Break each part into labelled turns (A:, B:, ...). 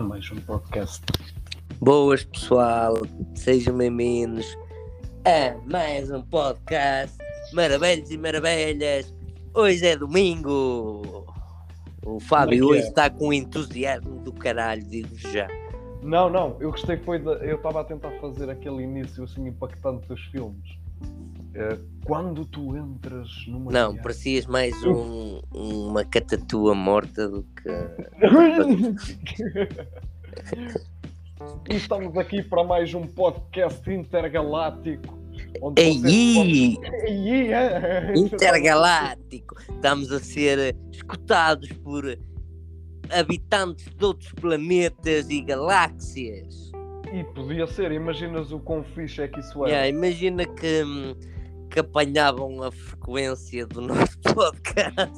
A: a mais um podcast.
B: Boas pessoal, sejam bem-vindos a mais um podcast Maravilhas e Maravilhas. Hoje é domingo. O Fábio
A: é
B: hoje
A: é?
B: está com entusiasmo do caralho, digo já.
A: Não, não, eu gostei foi da. Eu estava a tentar fazer aquele início assim impactante dos filmes. Eh, quando tu entras numa.
B: Não,
A: viagem-
B: parecias mais um- uma catatua morta do que.
A: Estamos aqui para mais um podcast intergaláctico.
B: Ei,
A: podem- Ei, é.
B: intergaláctico! Estamos a ser escutados por habitantes de outros planetas e galáxias.
A: E podia ser, imaginas o quão fixe é que isso é.
B: Yeah, imagina que, hum, que apanhavam a frequência do nosso podcast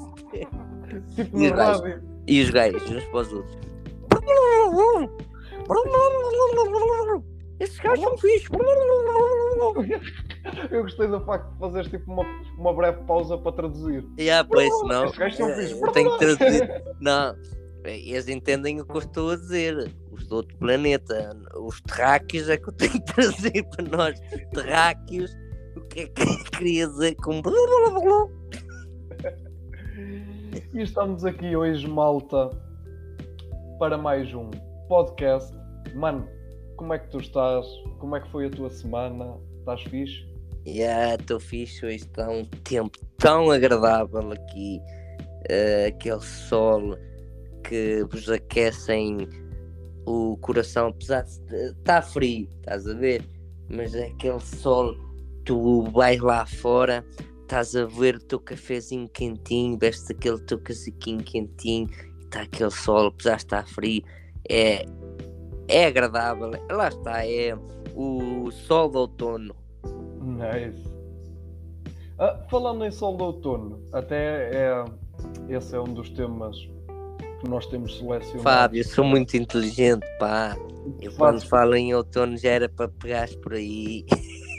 A: Tipo
B: E
A: no
B: o gajo?
A: rádio.
B: e os gajos uns para os outros. Esses gajos são fixos.
A: Eu gostei do facto de fazeres tipo uma, uma breve pausa para traduzir.
B: Yeah, pois não.
A: Esses gajos são
B: eh,
A: fixos.
B: eu tenho que traduzir. Não, eles entendem o que eu estou a dizer. Os do outro planeta, os terráqueos é que eu tenho que trazer para nós. Terráqueos, o que é que queria dizer com.
A: E estamos aqui hoje, malta, para mais um podcast. Mano, como é que tu estás? Como é que foi a tua semana? Estás fixe?
B: Yeah, estou fixe, hoje está um tempo tão agradável aqui. eh, aquele sol que vos aquecem o coração, apesar de estar frio, estás a ver? Mas é aquele sol, tu vais lá fora, estás a ver o teu cafezinho quentinho, vestes aquele teu casaquinho quentinho, e está aquele sol, apesar de estar frio, é, é agradável, lá está, é o sol do outono.
A: Nice. Ah, falando em sol de outono, até é, esse é um dos temas que nós temos selecionado.
B: Fábio, sou muito inteligente, pá. Eu quando falo em outono já era para pegares por aí.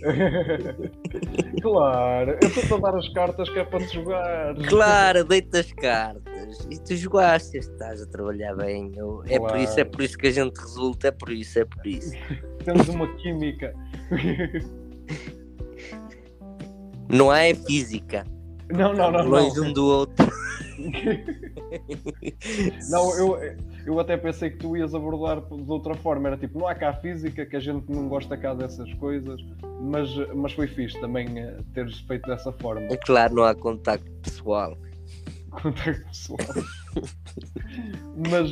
A: claro, eu estou a dar as cartas que é para te jogar.
B: Claro, deita as cartas. E tu jogaste, estás a trabalhar bem. Eu- É por isso, é por isso que a gente resulta, é por isso, é por isso.
A: Temos uma química.
B: Não é física.
A: Não, não, não.
B: Longe
A: não.
B: um do outro.
A: Não, eu, eu até pensei que tu ias abordar de outra forma. Era tipo, não há cá física, que a gente não gosta cá dessas coisas, mas, mas foi fixe também eh, teres feito dessa forma.
B: Claro, não há contacto pessoal.
A: Contacto pessoal. mas,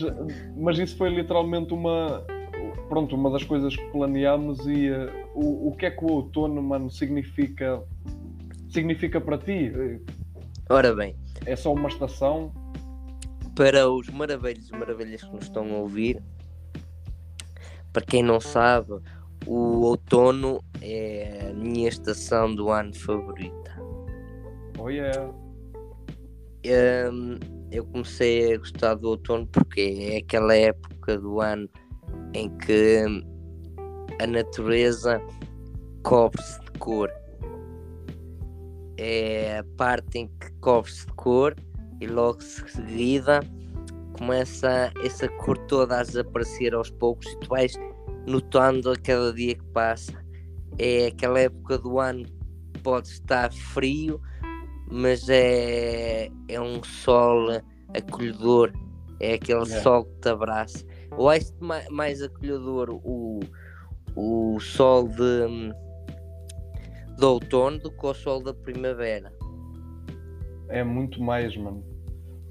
A: mas isso foi literalmente uma. Pronto, uma das coisas que planeámos e eh, o, o que é que o outono, mano, significa, significa para ti?
B: Ora bem,
A: É só uma estação?
B: Para os maravilhos e maravilhas que nos estão a ouvir, para quem não sabe, o outono é a minha estação do ano favorita.
A: Oh yeah.
B: Hum, eu comecei a gostar do outono porque é aquela época do ano em que a natureza cobre-se de cor. É a parte em que cobre-se de cor e logo de seguida começa essa cor toda a desaparecer aos poucos e tu vais notando a cada dia que passa. É aquela época do ano que pode estar frio, mas é, é um sol acolhedor, é aquele
A: Yeah.
B: sol que te abraça. Eu acho mais, mais acolhedor o, o sol de, de outono do que o sol da primavera.
A: É muito mais, mano.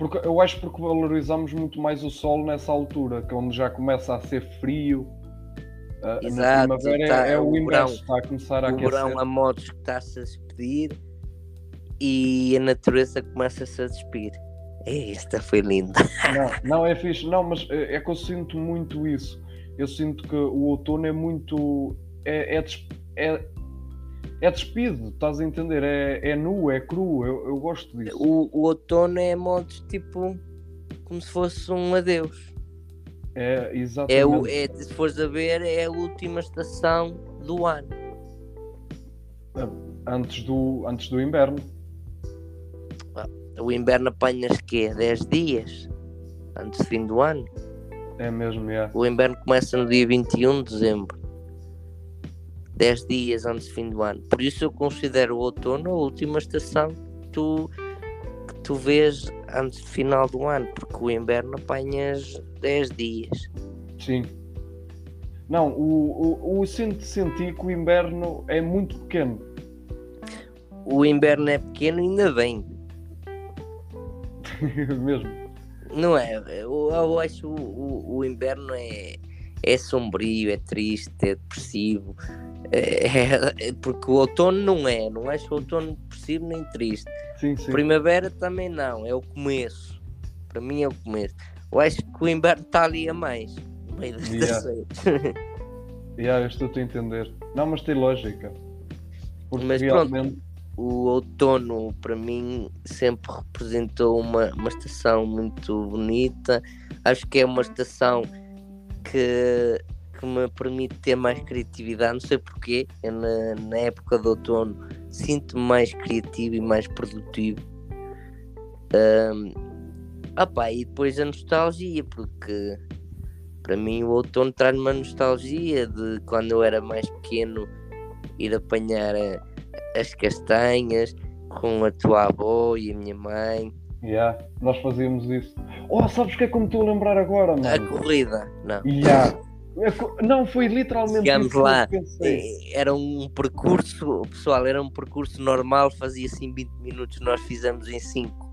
A: Porque, eu acho porque valorizamos muito mais o sol nessa altura, que é onde já começa a ser frio. Ah,
B: Exato,
A: na primavera
B: tá,
A: é, é o
B: o
A: inverso, está a começar a
B: o
A: aquecer.
B: verão a modos que está-se a despedir e a natureza começa-se a despir. Esta foi linda.
A: Não, não, é fixe. Não, mas é é que eu sinto muito isso. Eu sinto que o outono é muito. É, é, é, é despido, estás a entender? É, é nu, é cru. Eu, eu gosto disso.
B: O, o outono é modos tipo como se fosse um adeus.
A: É exatamente.
B: É, o, é, se fores a ver, é a última estação do ano.
A: antes, do, antes do inverno.
B: O inverno apanhas quê? 10 dias antes do fim do ano.
A: É mesmo, é.
B: O inverno começa no dia 21 de dezembro. 10 dias antes do fim do ano. Por isso eu considero o outono a última estação que tu, que tu vês antes do final do ano, porque o inverno apanhas 10 dias.
A: Sim. Não, o, o, o sinto sentir que o inverno é muito pequeno.
B: O inverno é pequeno, ainda bem.
A: mesmo.
B: Não é? Eu, eu acho o, o, o inverno é, é sombrio, é triste, é depressivo. É, é- porque o outono não é, não acho o outono depressivo nem triste.
A: Sim, sim.
B: Primavera também não, é o começo. Para mim é o começo. Eu acho que o inverno está ali a mais. no meio das
A: Yeah. Yeah, eu estou a entender. Não, mas tem lógica. Porque
B: Mas pronto.
A: realmente.
B: o outono para mim sempre representou uma, uma estação muito bonita. Acho que é uma estação que, que me permite ter mais criatividade, não sei porquê. Eu na, na época do outono sinto-me mais criativo e mais produtivo. Ahm, opá, e depois a nostalgia, porque para mim o outono traz uma nostalgia de quando eu era mais pequeno ir apanhar a- as castanhas com a tua avó e a minha mãe.
A: Yeah, nós fazíamos isso. Oh, sabes o que é que me estou a lembrar agora,
B: A
A: mano?
B: corrida, não.
A: Yeah. Não, foi literalmente eu
B: lá. Eh, Era um percurso, pessoal, era um percurso normal, fazia assim 20 minutos, nós fizemos em 5.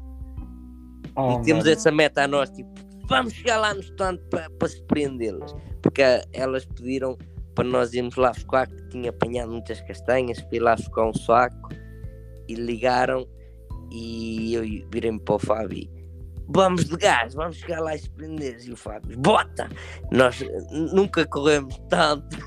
A: Oh,
B: e temos
A: mano.
B: essa meta a nós, tipo, vamos chegar lá no stand para surpreendê-las. Porque ah, elas pediram para nós irmos lá buscar, que tinha apanhado muitas castanhas, fui lá buscar um saco e ligaram e eu virei-me para o Fábio. Vamos de gás, vamos chegar lá e surpreender. E o Fábio, bota! Nós eh, nunca corremos tanto.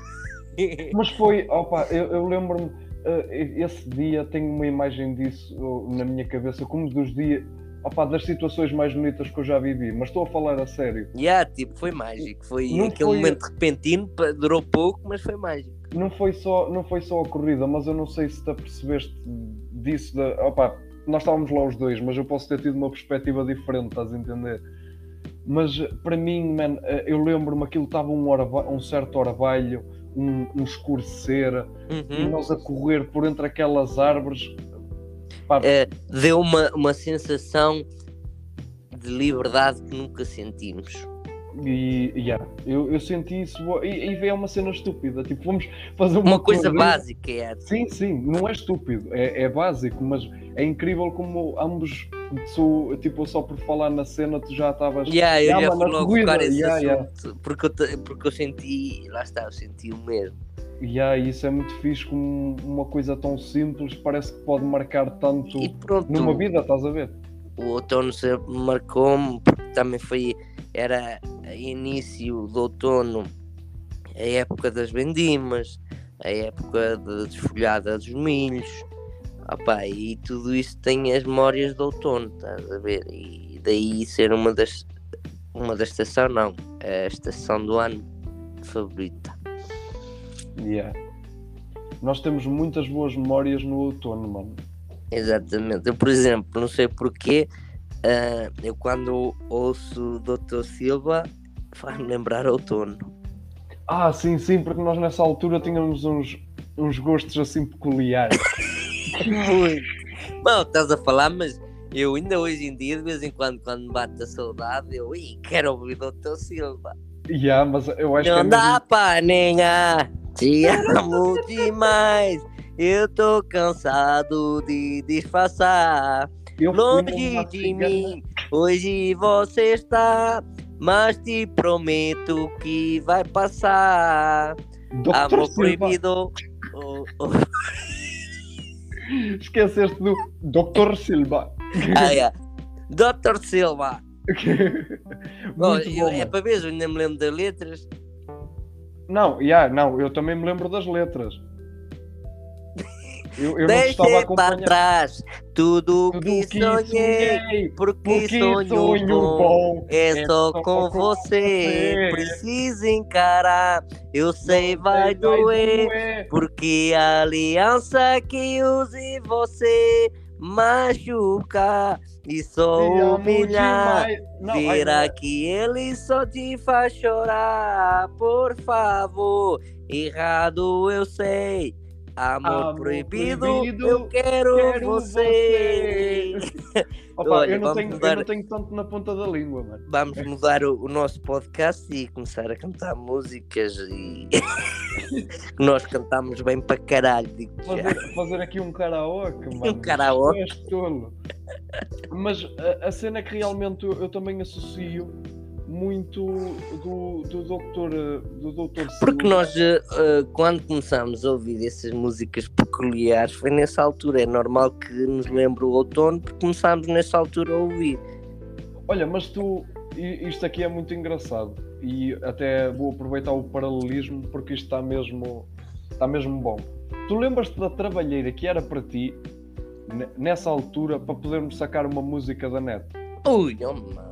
A: Mas foi, opa, eu, eu lembro-me, eh, esse dia tenho uma imagem disso oh, na minha cabeça, como dos dias, opa, das situações mais bonitas que eu já vivi, mas estou a falar a sério.
B: Yeah, tipo, foi mágico. Foi
A: Não
B: aquele
A: foi-
B: momento repentino, durou pouco, mas foi mágico.
A: Não foi só, não foi só a corrida, mas eu não sei se te apercebeste disso, da, opa, nós estávamos lá os dois, mas eu posso ter tido uma perspectiva diferente, estás a entender? Mas para mim, man, eh, eu lembro-me aquilo estava um, um certo orvalho, um, um escurecer, e
B: Uhum.
A: nós a correr por entre aquelas árvores.
B: Eh, deu uma, uma sensação de liberdade que nunca sentimos.
A: E yeah, eu, eu senti isso e, e é uma cena estúpida. Tipo, vamos fazer uma,
B: Uma coisa básica é
A: Sim, sim, não é estúpido, é, é básico, mas é incrível como ambos, sou, tipo, só por falar na cena, tu já estavas.
B: Yeah, eu já fui
A: a
B: logo buscar esse
A: yeah, yeah.
B: Porque, eu, porque eu senti, lá está, eu senti o mesmo.
A: E yeah, isso é muito fixe, como uma coisa tão simples parece que pode marcar tanto numa vida, estás a ver?
B: o outono marcou-me, porque também foi, era início do outono, a época das vendimas, a época de desfolhada dos milhos, opá, e tudo isso tem as memórias do outono, estás a ver? E daí ser uma das, uma da estação, não, a estação do ano favorita.
A: Yeah. Nós temos muitas boas memórias no outono, mano.
B: Exatamente. Eu, por exemplo, não sei porquê, ah, eu quando ouço o Dr. Silva faz-me lembrar outono.
A: Ah, sim, sim, porque nós nessa altura tínhamos uns, uns gostos assim peculiares.
B: Bom, estás a falar, mas eu ainda hoje em dia, de vez em quando, quando me bate a saudade, eu "Ih, quero ouvir o Dr. Silva.
A: yeah, mas eu acho que é
B: Não dá
A: mesmo-
B: pra negar, te amo demais. Eu tô cansado de disfarçar.
A: Eu
B: Longe de mim, hoje você está, mas te prometo que vai passar.
A: Dr.
B: Amor
A: Silva.
B: proibido. Oh, oh.
A: Esqueceste do Dr. Silva.
B: Ah, é. Dr. Silva.
A: Muito
B: eu- é para ver, eu ainda me lembro das letras.
A: Não, yeah, não, eu também me lembro das letras. Eu, eu não
B: Deixe
A: a
B: para trás tudo que sonhei.
A: sonhei.
B: Porque,
A: Porque
B: sonho,
A: sonho
B: bom.
A: bom
B: É só com você,
A: você.
B: precisa encarar. Eu sei, vai
A: Vai
B: doer.
A: doer.
B: Porque a aliança que use você machucar e só humilhar.
A: Não,
B: Vira
A: não.
B: que ele só te faz chorar, por favor. Errado eu sei. Amor,
A: Amor
B: proibido,
A: proibido,
B: eu quero,
A: quero
B: você.
A: Opa,
B: Olha,
A: eu, não tenho, eu
B: mudar-
A: não tenho tanto na ponta da língua, mano.
B: Vamos mudar o, o nosso podcast e começar a cantar músicas e nós cantamos bem para caralho.
A: Fazer, fazer aqui um karaoke, mano.
B: karaoke.
A: Tu és tolo. Mas a, a cena é que realmente eu, eu também associo muito do, do doutor do doutor
B: Porque nós, eh, quando começámos a ouvir essas músicas peculiares, foi nessa altura. É normal que nos lembre o outono, porque começámos nessa altura a ouvir.
A: Olha, mas tu isto aqui é muito engraçado e até vou aproveitar o paralelismo porque isto está mesmo está mesmo bom. Tu lembras-te da trabalheira que era para ti ne- nessa altura para podermos sacar uma música da net?
B: Ui, oh mano,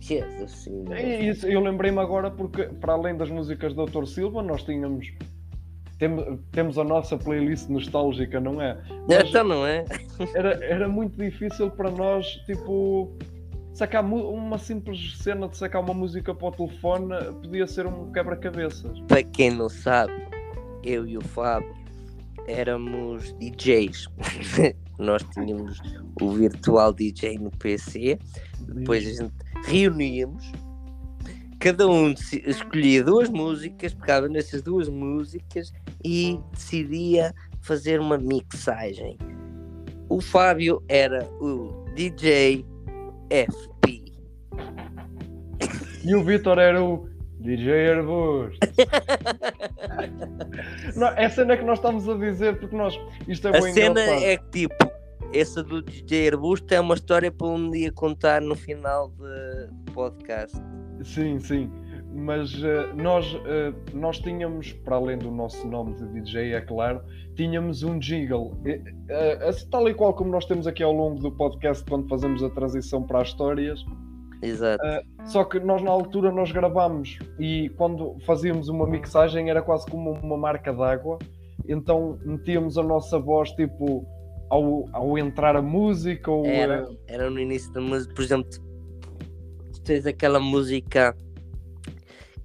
B: Jesus Senhor.
A: É isso, eu lembrei-me agora porque, para além das músicas do Dr. Silva, nós tínhamos. tem- temos a nossa playlist nostálgica, não é? Mas
B: Então não é?
A: era, era muito difícil para nós, tipo. Sacar uma simples cena de sacar uma música para o telefone podia ser um quebra-cabeças.
B: Para quem não sabe, eu e o Fábio éramos DJs. Nós tínhamos o virtual DJ no PC, depois a gente reuníamos, cada um escolhia duas músicas, pegava nessas duas músicas e decidia fazer uma mixagem. O Fábio era o DJ FP.
A: E o Vitor era o DJ Arbusto. não, é a cena que nós estamos a dizer porque nós. Isto é
B: A
A: bem
B: cena
A: engraçado.
B: é que tipo, essa do DJ Arbusto é uma história para um dia contar no final do podcast.
A: Sim, sim. Mas eh, nós, eh, nós tínhamos, para além do nosso nome de DJ, é claro, tínhamos um jingle. Assim, tal e qual como nós temos aqui ao longo do podcast quando fazemos a transição para as histórias.
B: Exato.
A: Só que nós na altura nós gravámos e quando fazíamos uma mixagem era quase como uma marca d'água. Então metíamos a nossa voz tipo ao, ao entrar a música ou
B: Era, era no início da música, por exemplo, tu, tu tens aquela música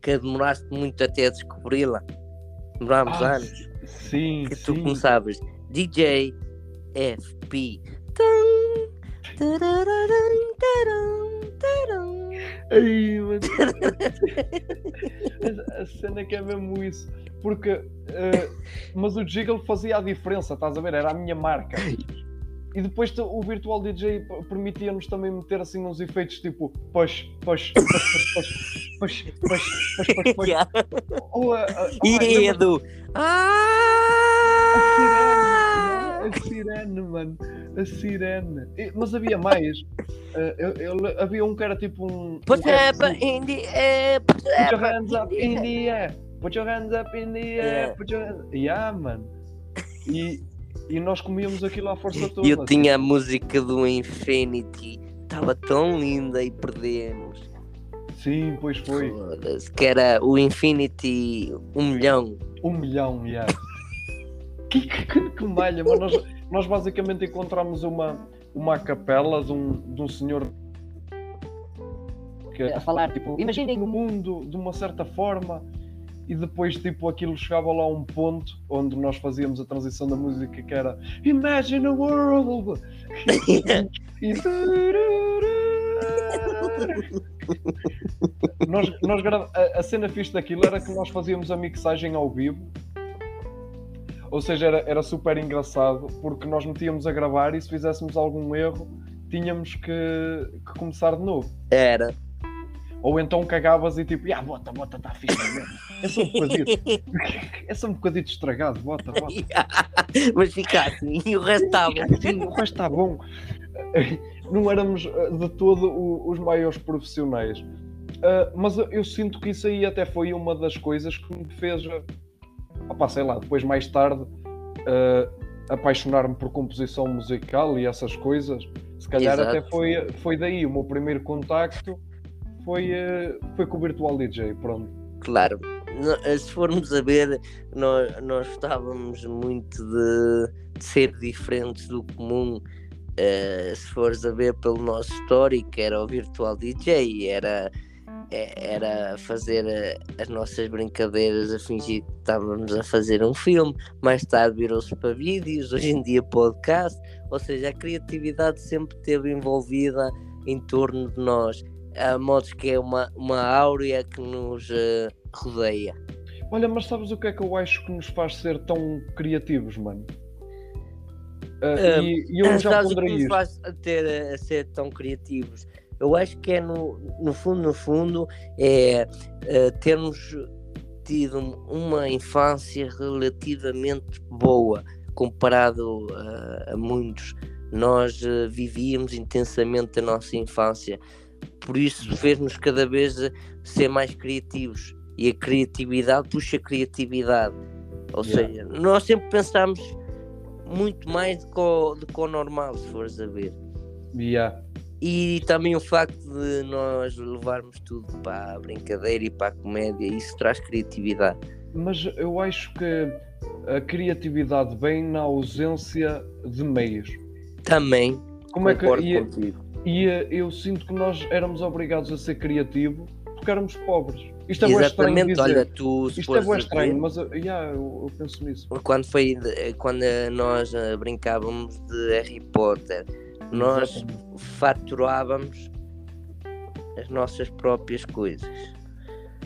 B: que demoraste muito até a descobri-la. Demorámos
A: Ah,
B: anos.
A: sim,
B: Que tu
A: sim.
B: começavas DJ FP.
A: Ai, a, a cena é que é mesmo isso. Porque. eh, mas o Jiggle fazia a diferença, estás a ver? Era a minha marca. E depois o Virtual DJ permitia-nos também meter assim uns efeitos tipo push, push, push, push, push, push, push, push, push.
B: Yeah.
A: Ou a, a, ah,
B: E
A: lembra-
B: Edu.
A: a sirene, a sirene, mano, a sirene. E- Mas havia mais. Eh, eu- eu- havia um que era tipo um. um
B: Put
A: rap-
B: up in the air, put
A: your
B: up
A: hands up
B: in the
A: air. Put your hands up in the air.
B: Yeah.
A: Put your hands... Yeah, mano. E, e nós comíamos aquilo à força toda.
B: E eu tinha a música do Infinity, estava tão linda e perdemos.
A: Sim, pois foi.
B: Que era o Infinity um milhão.
A: Um milhão, yeah. que, que, que, que malha, mas nós, nós basicamente encontramos uma, uma capela de um, de um senhor que
C: a falar, tipo, imaginem
A: no mundo de uma certa forma e depois tipo aquilo chegava lá a um ponto onde nós fazíamos a transição da música que era Imagine a World e nós, nós grava- a, a cena fixe daquilo era que nós fazíamos a mixagem ao vivo. Ou seja, era, era super engraçado porque nós metíamos a gravar e se fizéssemos algum erro tínhamos que, que começar de novo.
B: Era.
A: Ou então cagavas e tipo, ah, bota, bota, está fixe mesmo. É só um bocadito. É só um bocadito estragado, bota, bota.
B: Mas fica assim e o resto estava.
A: Sim, o resto está bom. Não éramos eh, de todo os maiores profissionais. Ah, mas eu- sinto que isso aí até foi uma das coisas que me fez, ah, opá, sei lá, depois mais tarde apaixonar-me por composição musical e essas coisas. Se calhar
B: Exato.
A: até foi, foi daí o meu primeiro contacto foi, ah, foi com o Virtual DJ, pronto.
B: Claro. No- Se formos a ver, nós, nós gostávamos muito de, de ser diferentes do comum uh, se fores a ver pelo nosso histórico, era o Virtual DJ, era, era fazer as nossas brincadeiras a fingir que estávamos a fazer um filme, mais tarde virou-se para vídeos, hoje em dia podcast, ou seja, a criatividade sempre esteve envolvida em torno de nós, a modos que é uma, uma áurea que nos uh, rodeia.
A: Olha, mas sabes o que é que eu acho que nos faz ser tão criativos, mano?
B: Uh, e, e eu já ponderei o que nos faz ter, a ser tão criativos? Eu acho que é no, no fundo, no fundo, é uh, termos tido uma infância relativamente boa comparado a, a muitos. Nós uh, vivíamos intensamente a nossa infância, por isso fez-nos cada vez ser mais criativos e a criatividade puxa a criatividade. Ou yeah. seja, nós sempre pensamos muito mais do que, o, do que o normal, se fores a ver.
A: Yeah.
B: E também o facto de nós levarmos tudo para a brincadeira e para a comédia, isso traz criatividade.
A: Mas eu acho que a criatividade vem na ausência de meios.
B: Também. Como é que e, contigo.
A: E eu sinto que nós éramos obrigados a ser criativo porque éramos pobres. Isto é Exatamente, estranho olha, tu Isto é bem estranho, mas yeah, eu, eu, penso nisso.
B: Quando foi quando nós eh, brincávamos de Harry Potter, nós Exatamente. faturávamos as nossas próprias coisas.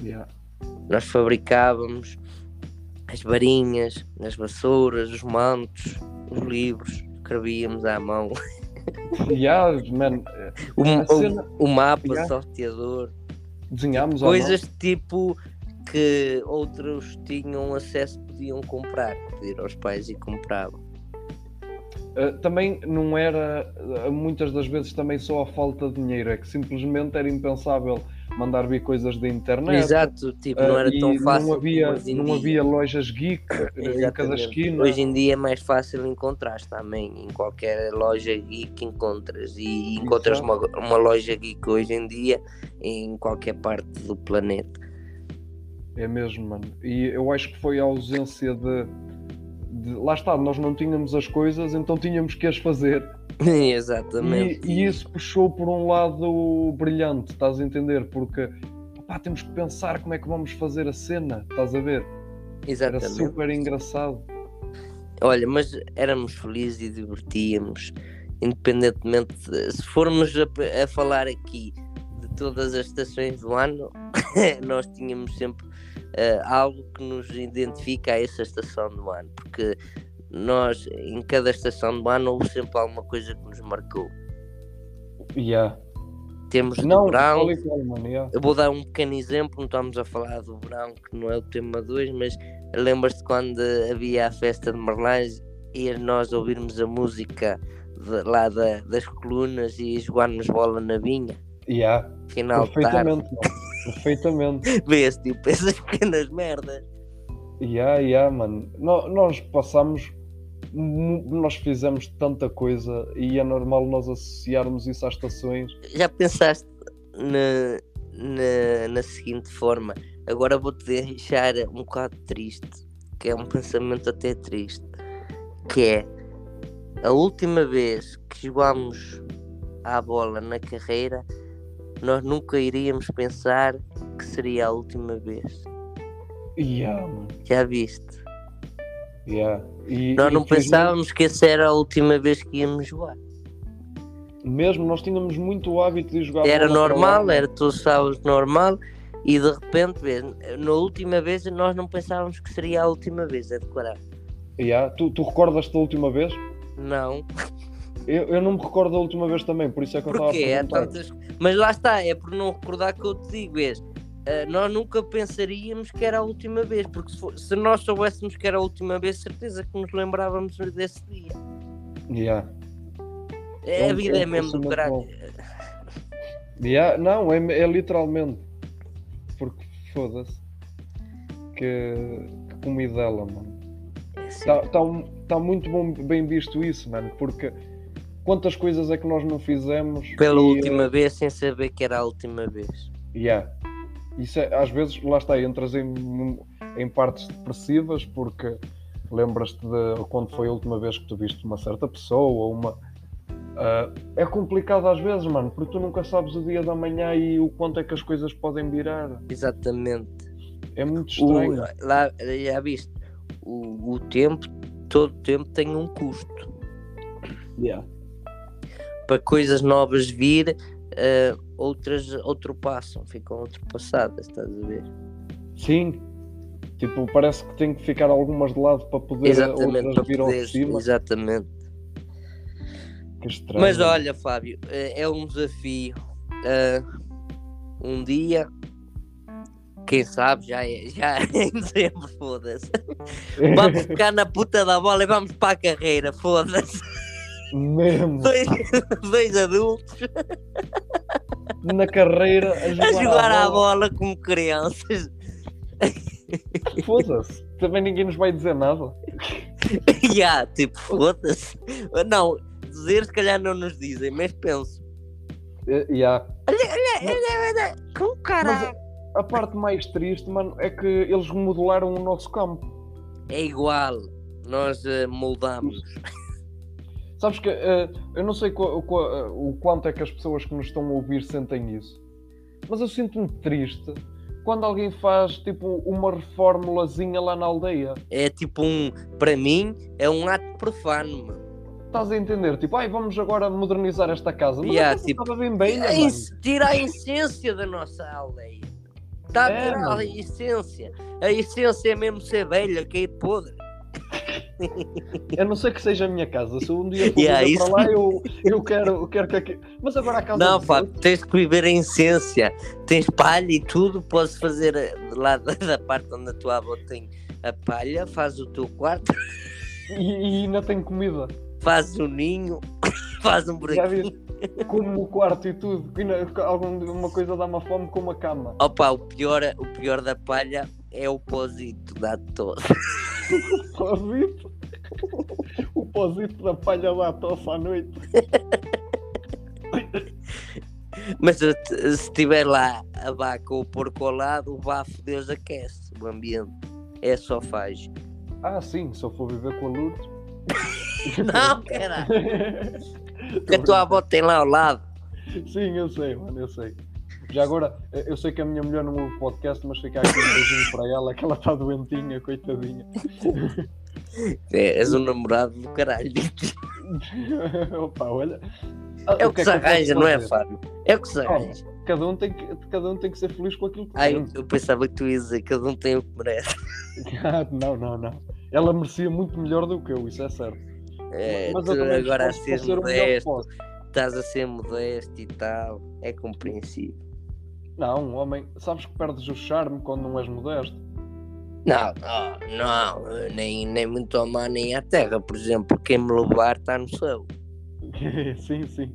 A: Yeah.
B: Nós fabricávamos as varinhas, as vassouras, os mantos, os livros, escrevíamos à mão.
A: Yeah, man,
B: o, cena... o, o, mapa, yeah. sorteador.
A: Desenhámos
B: coisas tipo que outros tinham acesso, podiam comprar, pedir aos pais e compravam.
A: Uh, também não era, uh, muitas das vezes, também só a falta de dinheiro, é que simplesmente era impensável mandar vir coisas da internet.
B: Exato, tipo, não era uh, tão fácil.
A: Não havia, não havia lojas geek em cada esquina.
B: Hoje em dia é mais fácil encontrar também. Em qualquer loja geek encontras. E encontras uma, uma loja geek hoje em dia em qualquer parte do planeta.
A: É mesmo, mano. E eu acho que foi a ausência de, de. Lá está, nós não tínhamos as coisas, então tínhamos que as fazer.
B: Exatamente.
A: E, e, isso puxou por um lado brilhante, estás a entender? Porque opá, temos que pensar como é que vamos fazer a cena, estás a ver?
B: Exatamente.
A: Era super engraçado.
B: Olha, mas éramos felizes e divertíamos, independentemente. De, se formos a, a falar aqui todas as estações do ano, nós tínhamos sempre uh, algo que nos identifica a essa estação do ano, porque nós, em cada estação do ano, houve sempre alguma coisa que nos marcou.
A: Yeah.
B: Temos não, verão. yeah. Eu vou dar um pequeno exemplo, não estamos a falar do verão, que não é o tema 2, mas lembras-te quando havia a festa de Merlães e nós ouvirmos a música de, lá da, das colunas e jogarmos bola na vinha?
A: Yeah.
B: Final
A: Perfeitamente, Perfeitamente.
B: Vês, tipo, essas pequenas merdas.
A: Yeah, yeah, mano. No, nós passamos. Nós fizemos tanta coisa e é normal nós associarmos isso às estações.
B: Já pensaste na, na, na seguinte forma? Agora vou-te deixar um bocado triste, que é um pensamento até triste, que é a última vez que jogámos à bola na carreira nós nunca iríamos pensar que seria a última vez.
A: Yeah,
B: Já viste?
A: Yeah. E,
B: nós não pensávamos que essa era a última vez que íamos jogar.
A: Mesmo, nós tínhamos muito o hábito de jogar.
B: Era normal, era todos sábados normal, e de repente, vês, na última vez nós não pensávamos que seria a última vez, é declarar.
A: Yeah. Tu, tu recordas-te da última vez?
B: Não.
A: Eu, eu não me recordo da última vez também, por isso é que eu estava a
B: é tantas... Mas lá está, é por não recordar que eu te digo, vês, uh, nós nunca pensaríamos que era a última vez, porque se, for, se, nós soubéssemos que era a última vez, certeza que nos lembrávamos desse dia.
A: Yeah.
B: É, é a vida é, é mesmo do caralho.
A: Yeah, não, é, é literalmente. Porque foda-se. Que, que comidela, mano. Está é tá, tá muito bom, bem visto isso, mano, porque quantas coisas é que nós não fizemos
B: pela e, última uh... vez sem saber que era a última vez.
A: Yeah. Isso é, às vezes, lá está, entras em, em partes depressivas porque lembras-te de quando foi a última vez que tu viste uma certa pessoa ou uma. Uh, é complicado às vezes, mano, porque tu nunca sabes o dia da manhã e o quanto é que as coisas podem virar.
B: Exatamente.
A: É muito estranho.
B: O, lá, já viste, o, o tempo, todo tempo tem um custo.
A: Yeah.
B: Para coisas novas vir, uh, outras ultrapassam, ficam ultrapassadas, estás a ver?
A: Sim. Tipo, parece que tem que ficar algumas de lado para poder
B: Exatamente, para
A: vir
B: poder,
A: de cima.
B: exatamente.
A: Que estranho.
B: Mas olha, Fábio, é é um desafio. Ah, um dia, quem sabe, já é, já é em dezembro, foda-se. Vamos ficar na puta da bola e vamos para a carreira, foda-se.
A: Mesmo.
B: Dois, dois adultos
A: Na carreira a jogar,
B: a jogar
A: à
B: à bola como crianças.
A: Foda-se. Também ninguém nos vai dizer nada.
B: Já, tipo, foda-se. Não, dizer se calhar não nos dizem, mas penso.
A: Eh, yeah.
B: Olha, olha, olha, olha, com caralho.
A: A parte mais triste, mano, é que eles remodelaram o nosso campo.
B: É igual, nós eh, moldamos.
A: Sabes que eh, eu não sei qua- qua- eh, o quanto é que as pessoas que nos estão a ouvir sentem isso, mas eu sinto-me triste quando alguém faz tipo uma reformulazinha lá na aldeia.
B: É tipo um, para mim, é um ato profano, mano.
A: Estás a entender? Tipo, ai, vamos agora modernizar esta casa. Mas
B: Yeah,
A: a
B: tipo,
A: estava bem bem,
B: A ins- Tira a essência da nossa aldeia. Está a
A: É,
B: tirar
A: mano.
B: a essência. A essência é mesmo ser velha, cair podre.
A: A não ser que seja a minha casa. Se eu um dia for
B: Yeah, isso-
A: para lá, eu, eu, quero, eu quero que aqui... Mas agora a casa
B: Não, Fábio,
A: outros-
B: tens que viver a essência. Tens palha e tudo, podes fazer eh, lá da, parte onde a tua avó tem a palha, faz o teu quarto,
A: E, e ainda tem comida.
B: faz o ninho, faz um buraquinho.
A: Como o quarto e tudo. Alguma coisa dá-me fome como a cama.
B: Opa, o pior, o pior da palha é o pozito, dá todo.
A: Pósito. O pósito da palha lá tosse à noite.
B: Mas se estiver lá a vaca ou o porco ao lado, o bafo Deus aquece o ambiente. É só faz.
A: Ah, sim, se eu for viver com a Lourdes.
B: Não, caralho. A tua avó tem lá ao lado.
A: Sim, eu sei, mano, eu sei. Já agora, eh, eu sei que a minha mulher não ouve podcast, mas fica aqui um beijinho para ela, que ela está doentinha, coitadinha.
B: É, és um namorado do caralho.
A: Opa, olha.
B: É o que, se
A: eu posso
B: arranja, não é? Fábio? É o que se
A: Oh,
B: arranja.
A: Cada um, tem que, cada um tem que ser feliz com aquilo que
B: Ai,
A: tem.
B: eu pensava que tu ias dizer que cada um tem o que merece.
A: Ah, não, não, não. Ela merecia muito melhor do que eu, isso é certo.
B: É,
A: Mas
B: tu agora a
A: ser que
B: modesto, estás a ser modesto e tal. É compreensível.
A: Não, um homem, sabes que perdes o charme quando não és modesto.
B: Não, não, não, nem, nem muito ao mar nem à terra, por exemplo, quem me levar está no céu.
A: sim, sim.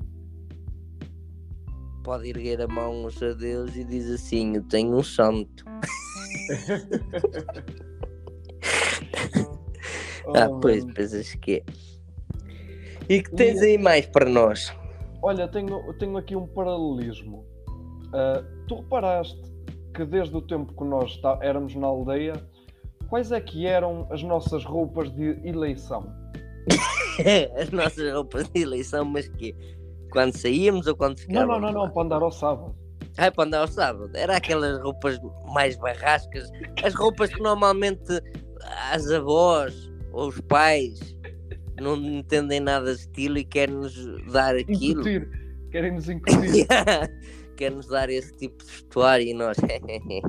B: Pode erguer a mão a Deus e diz assim: Eu tenho um santo. Ah,
A: Oh,
B: pois, pensas que é. E que tens aí mais para nós?
A: Olha, tenho, tenho aqui um paralelismo. Ah, tu reparaste que desde o tempo que nós tá- éramos na aldeia, quais é que eram as nossas roupas de eleição?
B: As nossas roupas de eleição, mas que Quando saíamos ou quando
A: Não,
B: ficávamos?
A: não, não,
B: lá?
A: não, para andar ao sábado.
B: Ah, para andar ao sábado. Era aquelas roupas mais barrascas, as roupas que normalmente as avós ou os pais não entendem nada de estilo e querem-nos dar aquilo.
A: Incutir. Querem-nos incutir.
B: Quer-nos dar esse tipo de vestuário e nós. e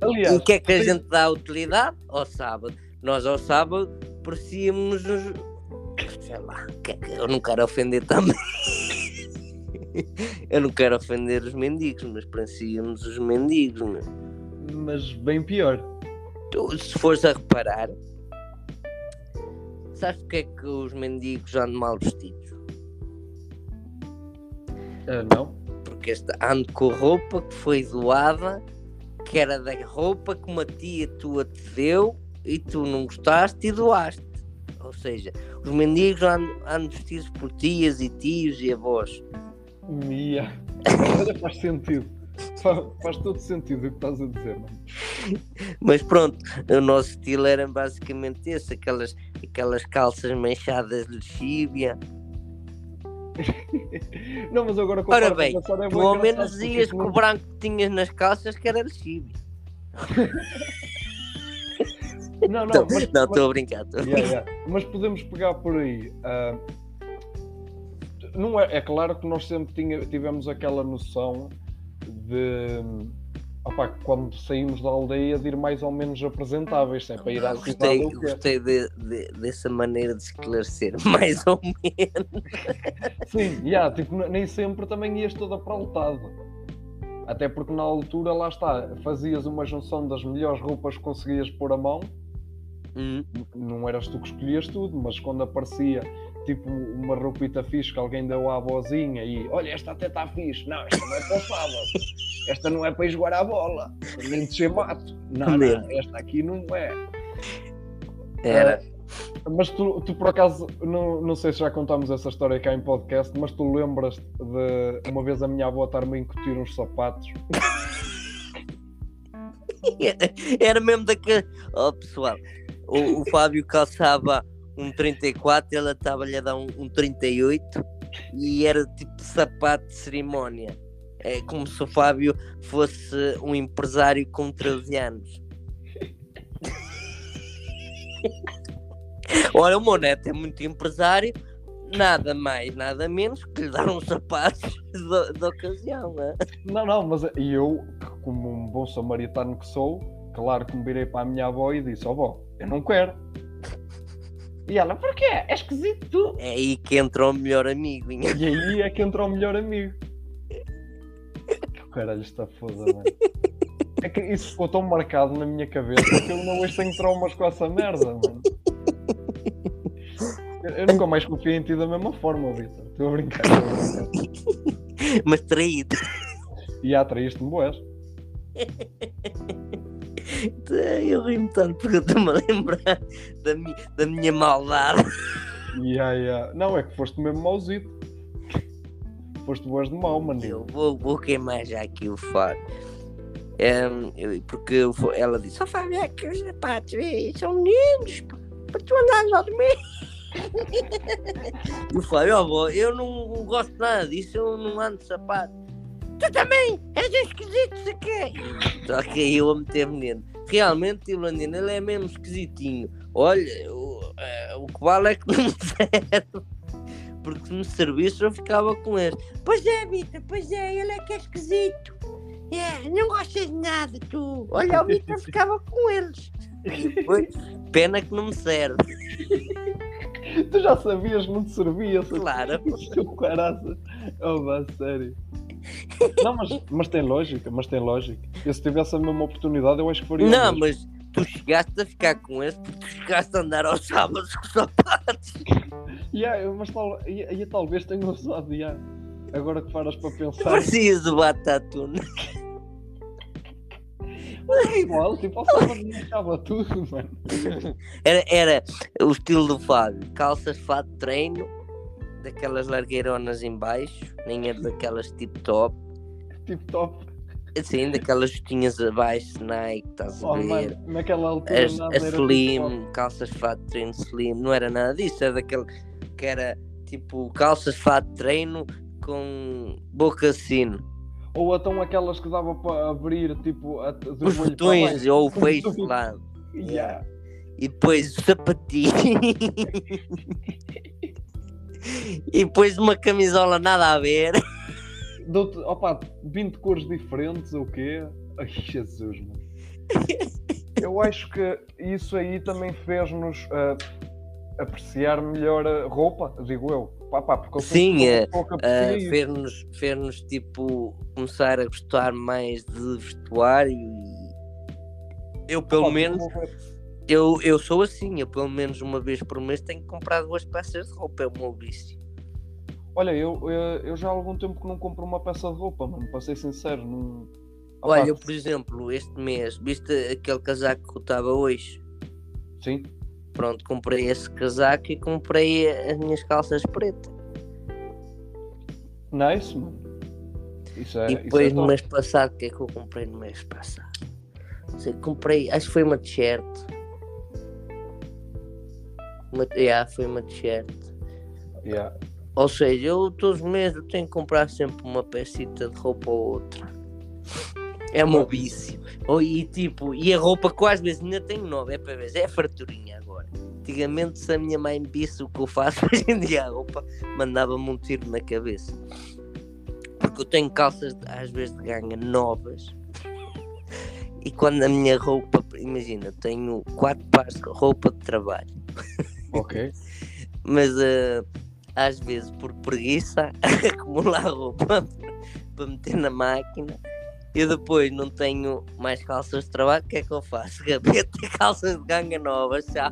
A: Aliás,
B: o que é que a gente dá utilidade? Ao sábado. Nós ao sábado parecíamos. Sei lá, é eu não quero ofender também. eu não quero ofender os mendigos, mas parecíamos os mendigos. Meu.
A: mas bem pior.
B: Tu, se fores a reparar, sabes porque é que os mendigos andam mal vestidos?
A: Ah, não?
B: Porque este ando com roupa que foi doada, que era da roupa que uma tia tua te deu e tu não gostaste e doaste. Ou seja, os mendigos andam, andam vestidos por tias e tios e avós.
A: Mia. Olha, faz sentido. Fa- Faz todo sentido o que estás a dizer, mano.
B: Mas pronto, o nosso estilo era basicamente esse, aquelas, aquelas calças manchadas de lexívia,
A: não, mas agora com
B: Ora
A: a
B: bem,
A: é engraçado
B: menos ias com o branco que tinhas nas calças que era chibi.
A: Não, não,
B: Não,
A: mas,
B: estou a brincar.
A: Yeah, yeah. Mas podemos pegar por aí. ah, não é, é claro que nós sempre tinha- tivemos aquela noção de opá, quando saímos da aldeia de ir mais ou menos apresentáveis, se é para ir à
B: gostei,
A: cidade.
B: gostei de- de- dessa maneira de esclarecer, mais ou menos.
A: Sim, yeah, tipo, nem sempre também ias toda praltado. Até porque na altura, lá está, fazias uma junção das melhores roupas que conseguias pôr a mão
B: Hum,
A: não eras tu que escolhias tudo, mas quando aparecia tipo uma roupita fixe que alguém deu à avózinha e olha, esta até está fixe, não, esta não é para o sábado, esta não é para jogar à bola, nem de ser mato, não, não, esta aqui não é.
B: Era.
A: Ah, mas tu, tu por acaso, não, não sei se já contámos essa história cá em podcast, mas tu lembras de uma vez a minha avó estar-me a incutir uns sapatos?
B: Era mesmo daquele. Oh, pessoal, o, o Fábio calçava um 34, ela estava-lhe a dar um, um 38 e era tipo sapato de cerimónia. É como se o Fábio fosse um empresário com 13 anos. Olha, o meu é muito empresário, nada mais, nada menos que lhe dar uns sapatos de, ocasião, né?
A: Não, não, mas eu, como um bom samaritano que sou, claro que me virei para a minha avó e disse: Ó vó, eu não quero. E ela, porquê? É esquisito tu.
B: É aí que entra o melhor amigo. hein?
A: E aí é que entra o melhor amigo. Que caralho está foda, mano. É que isso ficou tão marcado na minha cabeça que eu não hoje tenho traumas com essa merda, mano. Eu, eu nunca mais confiei em ti da mesma forma, Vitor. Estou a brincar. estou a brincar.
B: Mas traído.
A: E atraíste-me boés.
B: Eu ri-me tanto porque eu estou-me a lembrar da, mi- da minha maldade.
A: Ya, ya. Não, é que foste mesmo mauzito. Foste boas de mau, mano.
B: Eu vou, vou queimar já aqui o Fábio. Em, eu- porque ela disse: Ó Fábio, é que os sapatos eh, são meninos pá, para tu andares ao domingo. E o Fábio, ó avó, eu não gosto nada disso, eu não ando de sapato. Tu também és um esquisito, se quer. Só que aí eu a meter menino. Realmente, o Landino, ele é mesmo esquisitinho. Olha, o, eh, o que vale é que não me serve. Porque se me servisse eu ficava com ele. Pois é, Vitor, pois é, ele é que é esquisito. É, não gostas de nada, tu. Olha, o Vitor ficava com eles. Pois, pena que não me serve.
A: Tu já sabias que não te servia, se
B: Claro.
A: Seu caraça. Oh, vá, sério. Não, mas, mas tem lógica, mas tem lógica. Eu se tivesse a mesma oportunidade, eu acho que faria.
B: Não,
A: mesmo.
B: mas tu chegaste a ficar com eles porque tu chegaste a andar aos sábados com sapatos.
A: Yeah, mas tal, talvez tenha usado, yeah. Agora que paras para pensar,
B: Parecias o Batatuna.
A: é igual, tipo, ao sábado acaba tudo, mano.
B: Era, era o estilo do Fábio. Calças fato treino, daquelas largueironas em baixo, nem era daquelas tipo top.
A: Tipo, top.
B: Assim, daquelas justinhas abaixo, Nike, estás a
A: Oh,
B: ver?
A: mano, naquela altura
B: As, a slim, calças de fato de treino slim, não era nada disso, era daquele que era tipo calças de fato de treino com boca de sino.
A: Ou então aquelas que dava para abrir, tipo, a,
B: Os botões ou o fecho
A: botões.
B: lá.
A: Yeah.
B: E depois o sapatinho. e depois uma camisola nada a ver.
A: Dou-te, opa, 20 cores diferentes ou quê? Ai, Jesus, mano. Eu acho que isso aí também fez-nos ah, apreciar melhor a roupa, digo eu. Pá, pá, porque eu
B: Sim, é,
A: pouco
B: Uh,
A: isso.
B: fez-nos fez-nos, tipo começar a gostar mais de vestuário e eu pelo
A: Pá,
B: menos
A: ver.
B: Eu, eu sou assim, eu pelo menos uma vez por mês tenho que comprar duas peças de roupa, é o meu vício.
A: Olha, eu, eu, eu já há algum tempo que não compro uma peça de roupa, mano, para ser sincero. Não... Opá,
B: Olha, eu, por exemplo, este mês, viste aquele casaco que eu estava hoje?
A: Sim,
B: Pronto, comprei esse casaco e comprei as minhas calças pretas.
A: nice, mano. Isso é,
B: e
A: isso
B: depois
A: é
B: no mês passado, o que é que eu comprei no mês passado? Sei, comprei, acho que foi uma t-shirt. Uma, yeah, foi uma t-shirt.
A: Yeah.
B: Ou seja, eu todos os meses eu tenho que comprar sempre uma pecita de roupa ou outra. É um vício. Ou, e tipo, e a roupa às vezes ainda tenho nova, é para ver, é farturinha agora. Antigamente se a minha mãe visse o que eu faço hoje em dia a roupa, mandava-me um tiro na cabeça. Porque eu tenho calças às vezes de ganga novas. E quando a minha roupa, imagina, tenho quatro pares de roupa de trabalho.
A: Ok.
B: Mas uh, às vezes por preguiça acumular roupa para meter na máquina e depois não tenho mais calças de trabalho, o que é que eu faço? Gaveta e calças de ganga novas, tchau.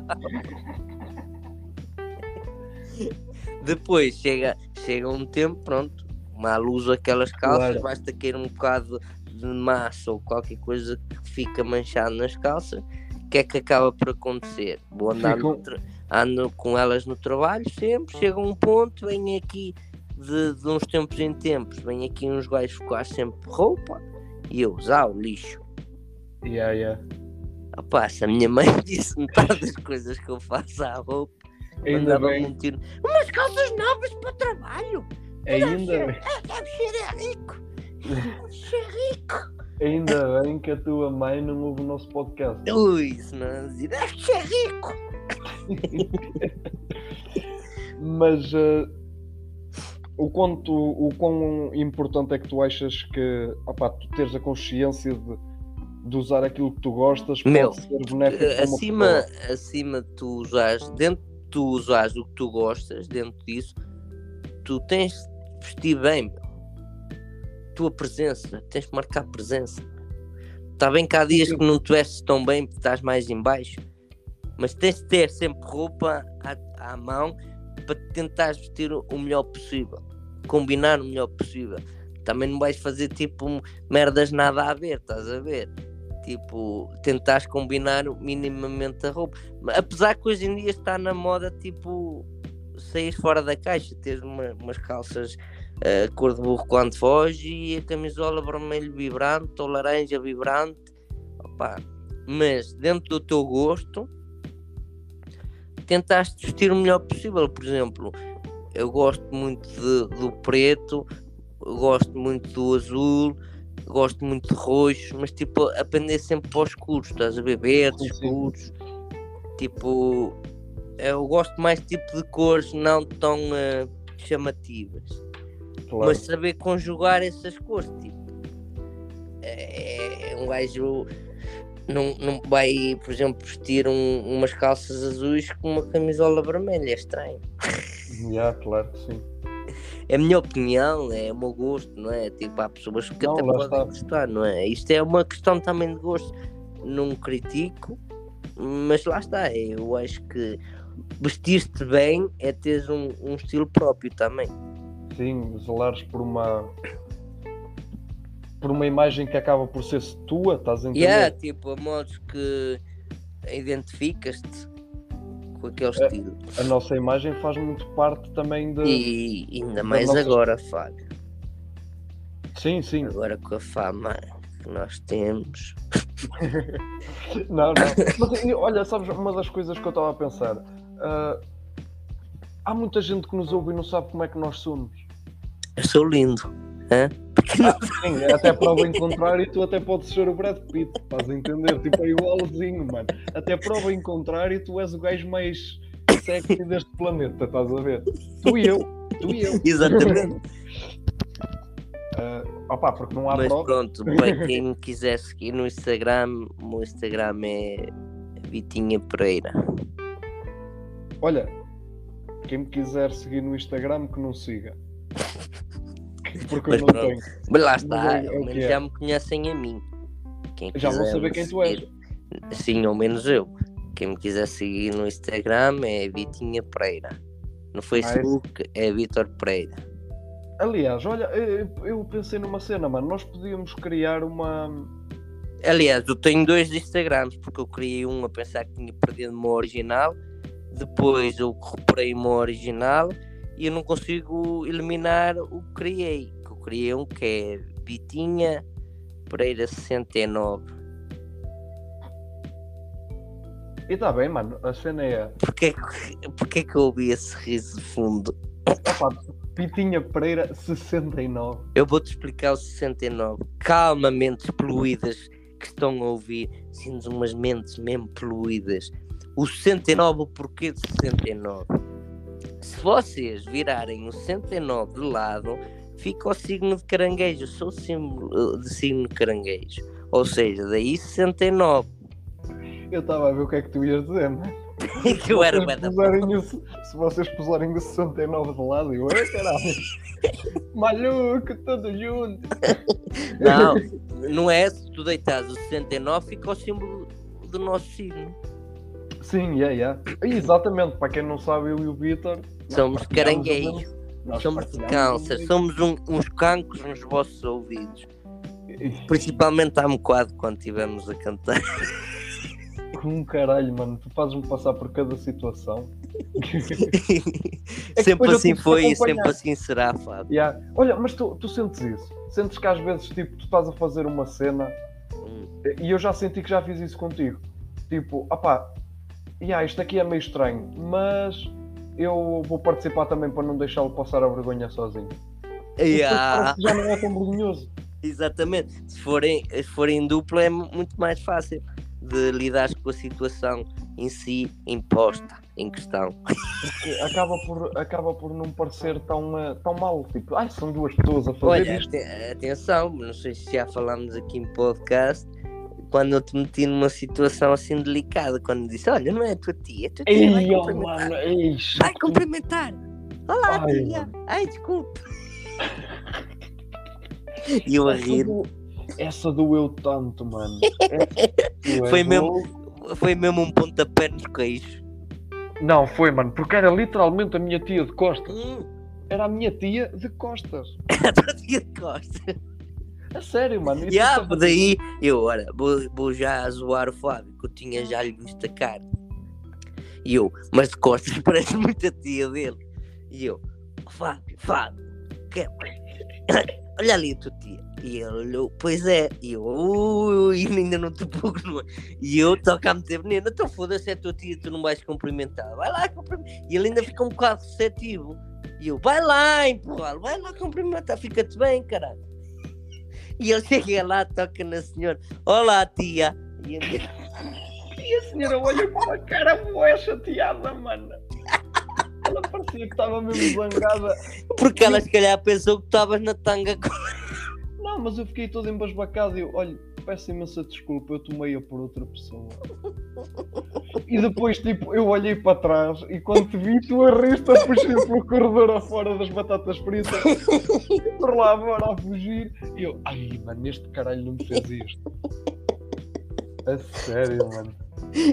B: depois chega, chega um tempo, pronto, mal uso aquelas calças, claro. basta cair um bocado de massa ou qualquer coisa que fica manchado nas calças, o que é que acaba por acontecer? Vou andar Ficam... ando com elas no trabalho sempre, chega um ponto, vem aqui de, de uns tempos em tempos, vem aqui uns gajos ficar sempre roupa e eu usar o lixo.
A: Yeah, yeah.
B: Opa, se a minha mãe disse metade das coisas que eu faço à roupa,
A: Ainda bem. Um
B: tiro. Umas calças novas para o trabalho.
A: Ainda
B: deve ser, é, deve ser rico. Deve ser rico.
A: Ainda bem que a tua mãe não ouve o nosso podcast.
B: Ui, isso não deve ser rico.
A: Mas uh, o, quanto, o quão importante é que tu achas que opa, tu teres a consciência de, de usar aquilo que tu gostas
B: Meu,
A: pode ser benéfico
B: acima, acima de tu usares, dentro de tu usares o que tu gostas, dentro disso, tu tens de vestir bem, tua presença, tens de marcar presença. Está bem que há dias que não te vestes tão bem estás mais em baixo, mas tens de ter sempre roupa à, à mão para tentar vestir o melhor possível, combinar o melhor possível. Também não vais fazer tipo merdas nada a ver, estás a ver? Tipo, tentares combinar minimamente a roupa. Apesar que hoje em dia está na moda, tipo, sair fora da caixa, ter uma, umas calças uh, cor de burro quando foge e a camisola vermelho vibrante ou laranja vibrante. Opa, mas dentro do teu gosto, tentaste vestir o melhor possível. Por exemplo, eu gosto muito de, do preto, gosto muito do azul, gosto muito de roxo, mas tipo, aprender sempre para os escuros, estás a ver? Verdes, escuros. Tipo, eu gosto mais tipo de cores não tão uh, chamativas. Claro. Mas saber conjugar essas cores, tipo. É, é um gajo não, não vai, por exemplo, vestir um, umas calças azuis com uma camisola vermelha, é estranho.
A: Yeah, claro que sim.
B: É a minha opinião, é o meu gosto, não é? Tipo, há pessoas que não, até podem está. gostar, não é? Isto é uma questão também de gosto. Não critico, mas lá está. Eu acho que vestir-te bem é ter um, um estilo próprio também.
A: Sim, zelares por uma por uma imagem que acaba por ser tua, estás a entender?
B: Yeah, tipo, a modos que identificas-te com aquele
A: é,
B: estilo.
A: A nossa imagem faz muito parte também de.
B: E ainda mais nossa... agora, Fábio.
A: Sim, sim.
B: Agora com a fama que nós temos.
A: não, não. Mas olha, sabes, uma das coisas que eu estava a pensar. Uh, há muita gente que nos ouve e não sabe como é que nós somos.
B: Eu sou lindo. Hã?
A: Ah, sim, até prova em contrário, tu até podes ser o Brad Pitt, estás a entender? Tipo, é igualzinho, mano. Até prova em contrário, tu és o gajo mais sexy deste planeta, estás a ver? Tu e eu, tu e eu.
B: Exatamente.
A: Uh, opa, porque não há
B: Mas
A: prova.
B: pronto, para quem me quiser seguir no Instagram, o meu Instagram é Vitinha Pereira.
A: Olha, quem me quiser seguir no Instagram, que não siga. Porque mas eu não pronto. tenho.
B: Mas lá está, é, menos é. já me conhecem a mim.
A: Quem já vão saber quem tu és.
B: Sim, ao menos eu. Quem me quiser seguir no Instagram é Vitinha Pereira. No Facebook ah, é Vitor Pereira.
A: Aliás, olha, eu pensei numa cena, mano. Nós podíamos criar uma.
B: Aliás, eu tenho dois Instagrams, porque eu criei um a pensar que tinha perdido o meu original. Depois eu recuperei o meu original e eu não consigo eliminar o que criei. Que eu criei um que é Vitinha Pereira 69.
A: E está bem, mano, a cena é.
B: Porquê, porquê que eu ouvi esse riso de fundo?
A: Opa, Pitinha Pereira 69.
B: Eu vou-te explicar o 69. Calma, mentes poluídas que estão a ouvir. Sinto umas mentes mesmo poluídas. O 69, o porquê de 69? Se vocês virarem o 69 de lado, fica o signo de caranguejo. Eu sou símbolo de signo de caranguejo. Ou seja, daí 69.
A: Eu estava a ver o que é que tu ias dizer, mas.
B: que eu era
A: o, se vocês puserem o 69 de lado, eu, "Ei, caralho, maluco, tudo junto.
B: Não, não é. Se tu deitares o 69, fica o símbolo do nosso signo.
A: Sim, yeah, yeah. Exatamente, para quem não sabe, eu e o Vitor.
B: Somos caranguejos. Somos de câncer. Somos um- uns cancros nos vossos ouvidos. Principalmente à moquado quando estivemos a cantar.
A: Com caralho, mano, tu fazes-me passar por cada situação. É
B: sempre assim foi e sempre assim será, Fábio.
A: Yeah. Olha, mas tu, tu sentes isso? Sentes que às vezes tipo, tu estás a fazer uma cena
B: Hum.
A: e eu já senti que já fiz isso contigo. Tipo, opá, yeah, isto aqui é meio estranho, mas eu vou participar também para não deixá-lo passar a vergonha sozinho. E
B: Yeah,
A: já não é tão vergonhoso.
B: exatamente. Se forem, se forem em dupla é mu- muito mais fácil de lidar com a situação em si imposta, em questão.
A: Porque acaba por, acaba por não parecer tão, eh, tão mal. Tipo, ai, são duas pessoas a fazer
B: Olha,
A: isto.
B: ate- atenção, não sei se já falámos aqui em podcast, quando eu te meti numa situação assim delicada, quando disse, olha, não é a tua tia, é a tua tia, vai
A: Ei, oh,
B: cumprimentar.
A: mano,
B: Vai cumprimentar. Olá,
A: Ai,
B: tia.
A: mano.
B: Ai, desculpe. E eu a
A: essa,
B: rir.
A: do, essa doeu tanto, mano.
B: Foi mesmo- Foi mesmo um pontapé nos queixos.
A: Não, foi, mano, porque era literalmente a minha tia de costas.
B: Hum,
A: Era a minha tia de costas.
B: a tua tia de costas.
A: A sério, mano. E tu
B: E ah,
A: sabes-
B: daí eu, ora, vou, vou já zoar o Fábio, que eu tinha já lhe cara. E eu, mas de costas parece muito a tia dele. E eu, "Oh, Fábio, Fábio, que é? olha ali a tua tia. E ele olhou, pois é. E eu, ui, ainda não te pouco. Não é?" E eu toco a meter veneno, então foda-se, é a tua tia, tu não vais cumprimentar. Vai lá, cumprimentar. E ele ainda fica um bocado receptivo. E eu, vai lá, empurrá-lo, vai lá cumprimentar, fica-te bem, caralho. E ele chega lá, toca na senhora, olá tia. E a minha-
A: E a senhora olha para a cara boa chateada, mano. Ela parecia que estava mesmo zangada.
B: Porque ela se calhar pensou que estavas na tanga com
A: Não, mas eu fiquei todo embasbacado e eu, olha, peço imensa desculpa, eu tomei-a por outra pessoa. E depois, tipo, eu olhei para trás e quando te vi, tu a riste a fugir pelo corredor afora das batatas fritas, por lá fora a fugir. E eu, ai, mano, este caralho não me fez isto. A sério, mano.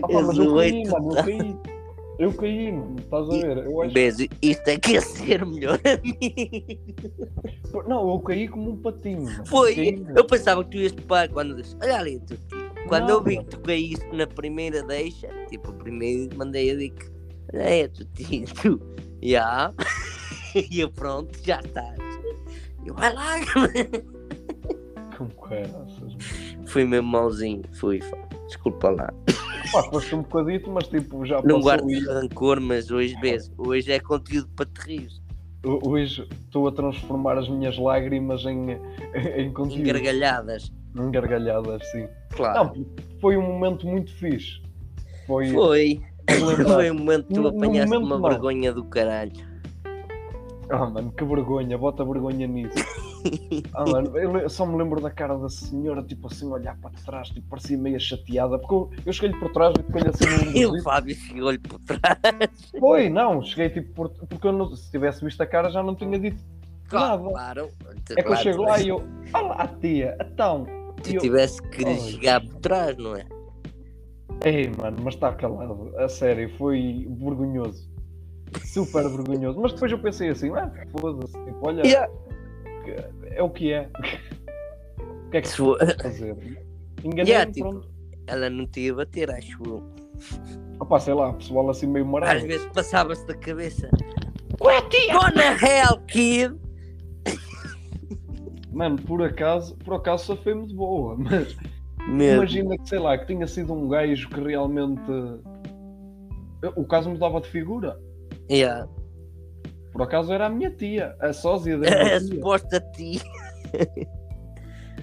B: Eu
A: mas eu caí, mano, eu caí. Eu caí, mano, estás a ver? Eu acho...
B: Beijo, isto é que é ser melhor amigo.
A: Não, eu caí como um patinho.
B: Foi,
A: Caí,
B: eu pensava que tu ias parar quando disse, olha ali tua tia. Quando
A: Não,
B: eu vi que tu caíste na primeira deixa, tipo, primeiro mandei a dica, olha aí tua tia, tu, já, e eu pronto, já estás. Eu, vai lá,
A: Com caraças. mano.
B: fui mesmo mauzinho, fui, desculpa lá.
A: Pá, foste um bocadito, mas tipo, já
B: Não guardo
A: e
B: rancor, mas hoje hoje é conteúdo para te rir.
A: hoje estou a transformar as minhas lágrimas em, em
B: Em
A: conteúdo.
B: gargalhadas.
A: Em gargalhadas, sim.
B: Claro.
A: Não, foi um momento muito fixe. Foi.
B: Foi. Foi um momento que tu apanhaste
A: momento
B: uma vergonha do caralho.
A: Ah, mano, que vergonha, bota vergonha nisso. Ah, mano, eu só me lembro da cara da senhora, tipo assim, olhar para trás, tipo, parecia meio chateada, porque eu, eu cheguei-lhe por trás e fiquei assim no
B: E o. Fábio chegou-lhe por trás.
A: Foi, não, cheguei tipo, por, porque eu não, se tivesse visto a cara já não tinha dito nada.
B: Claro.
A: É que eu chego lá e eu, olá tia, então. E eu,
B: tivesse que
A: Ai,
B: chegar por trás, não é?
A: Ei, mano, mas está calado, a sério, foi vergonhoso. Super vergonhoso. Mas depois eu pensei assim, ah, foda-se, tipo, olha,
B: Yeah.
A: É o que é. O que é que
B: Se for-
A: fazer? Enganei-me,
B: Yeah, tipo,
A: pronto.
B: Ela não te ia bater, acho eu.
A: Opa, sei lá, pessoal assim meio
B: Às
A: marado.
B: vezes passava-se da cabeça. Ué, tia! Gonna hell, kid!
A: Mano, por acaso, por acaso só foi muito boa, mas
B: Mesmo.
A: imagina que, sei lá, que tinha sido um gajo que realmente. O caso mudava de figura.
B: Yeah.
A: Por acaso era a minha tia, a sósia da minha
B: A
A: tia.
B: suposta tia.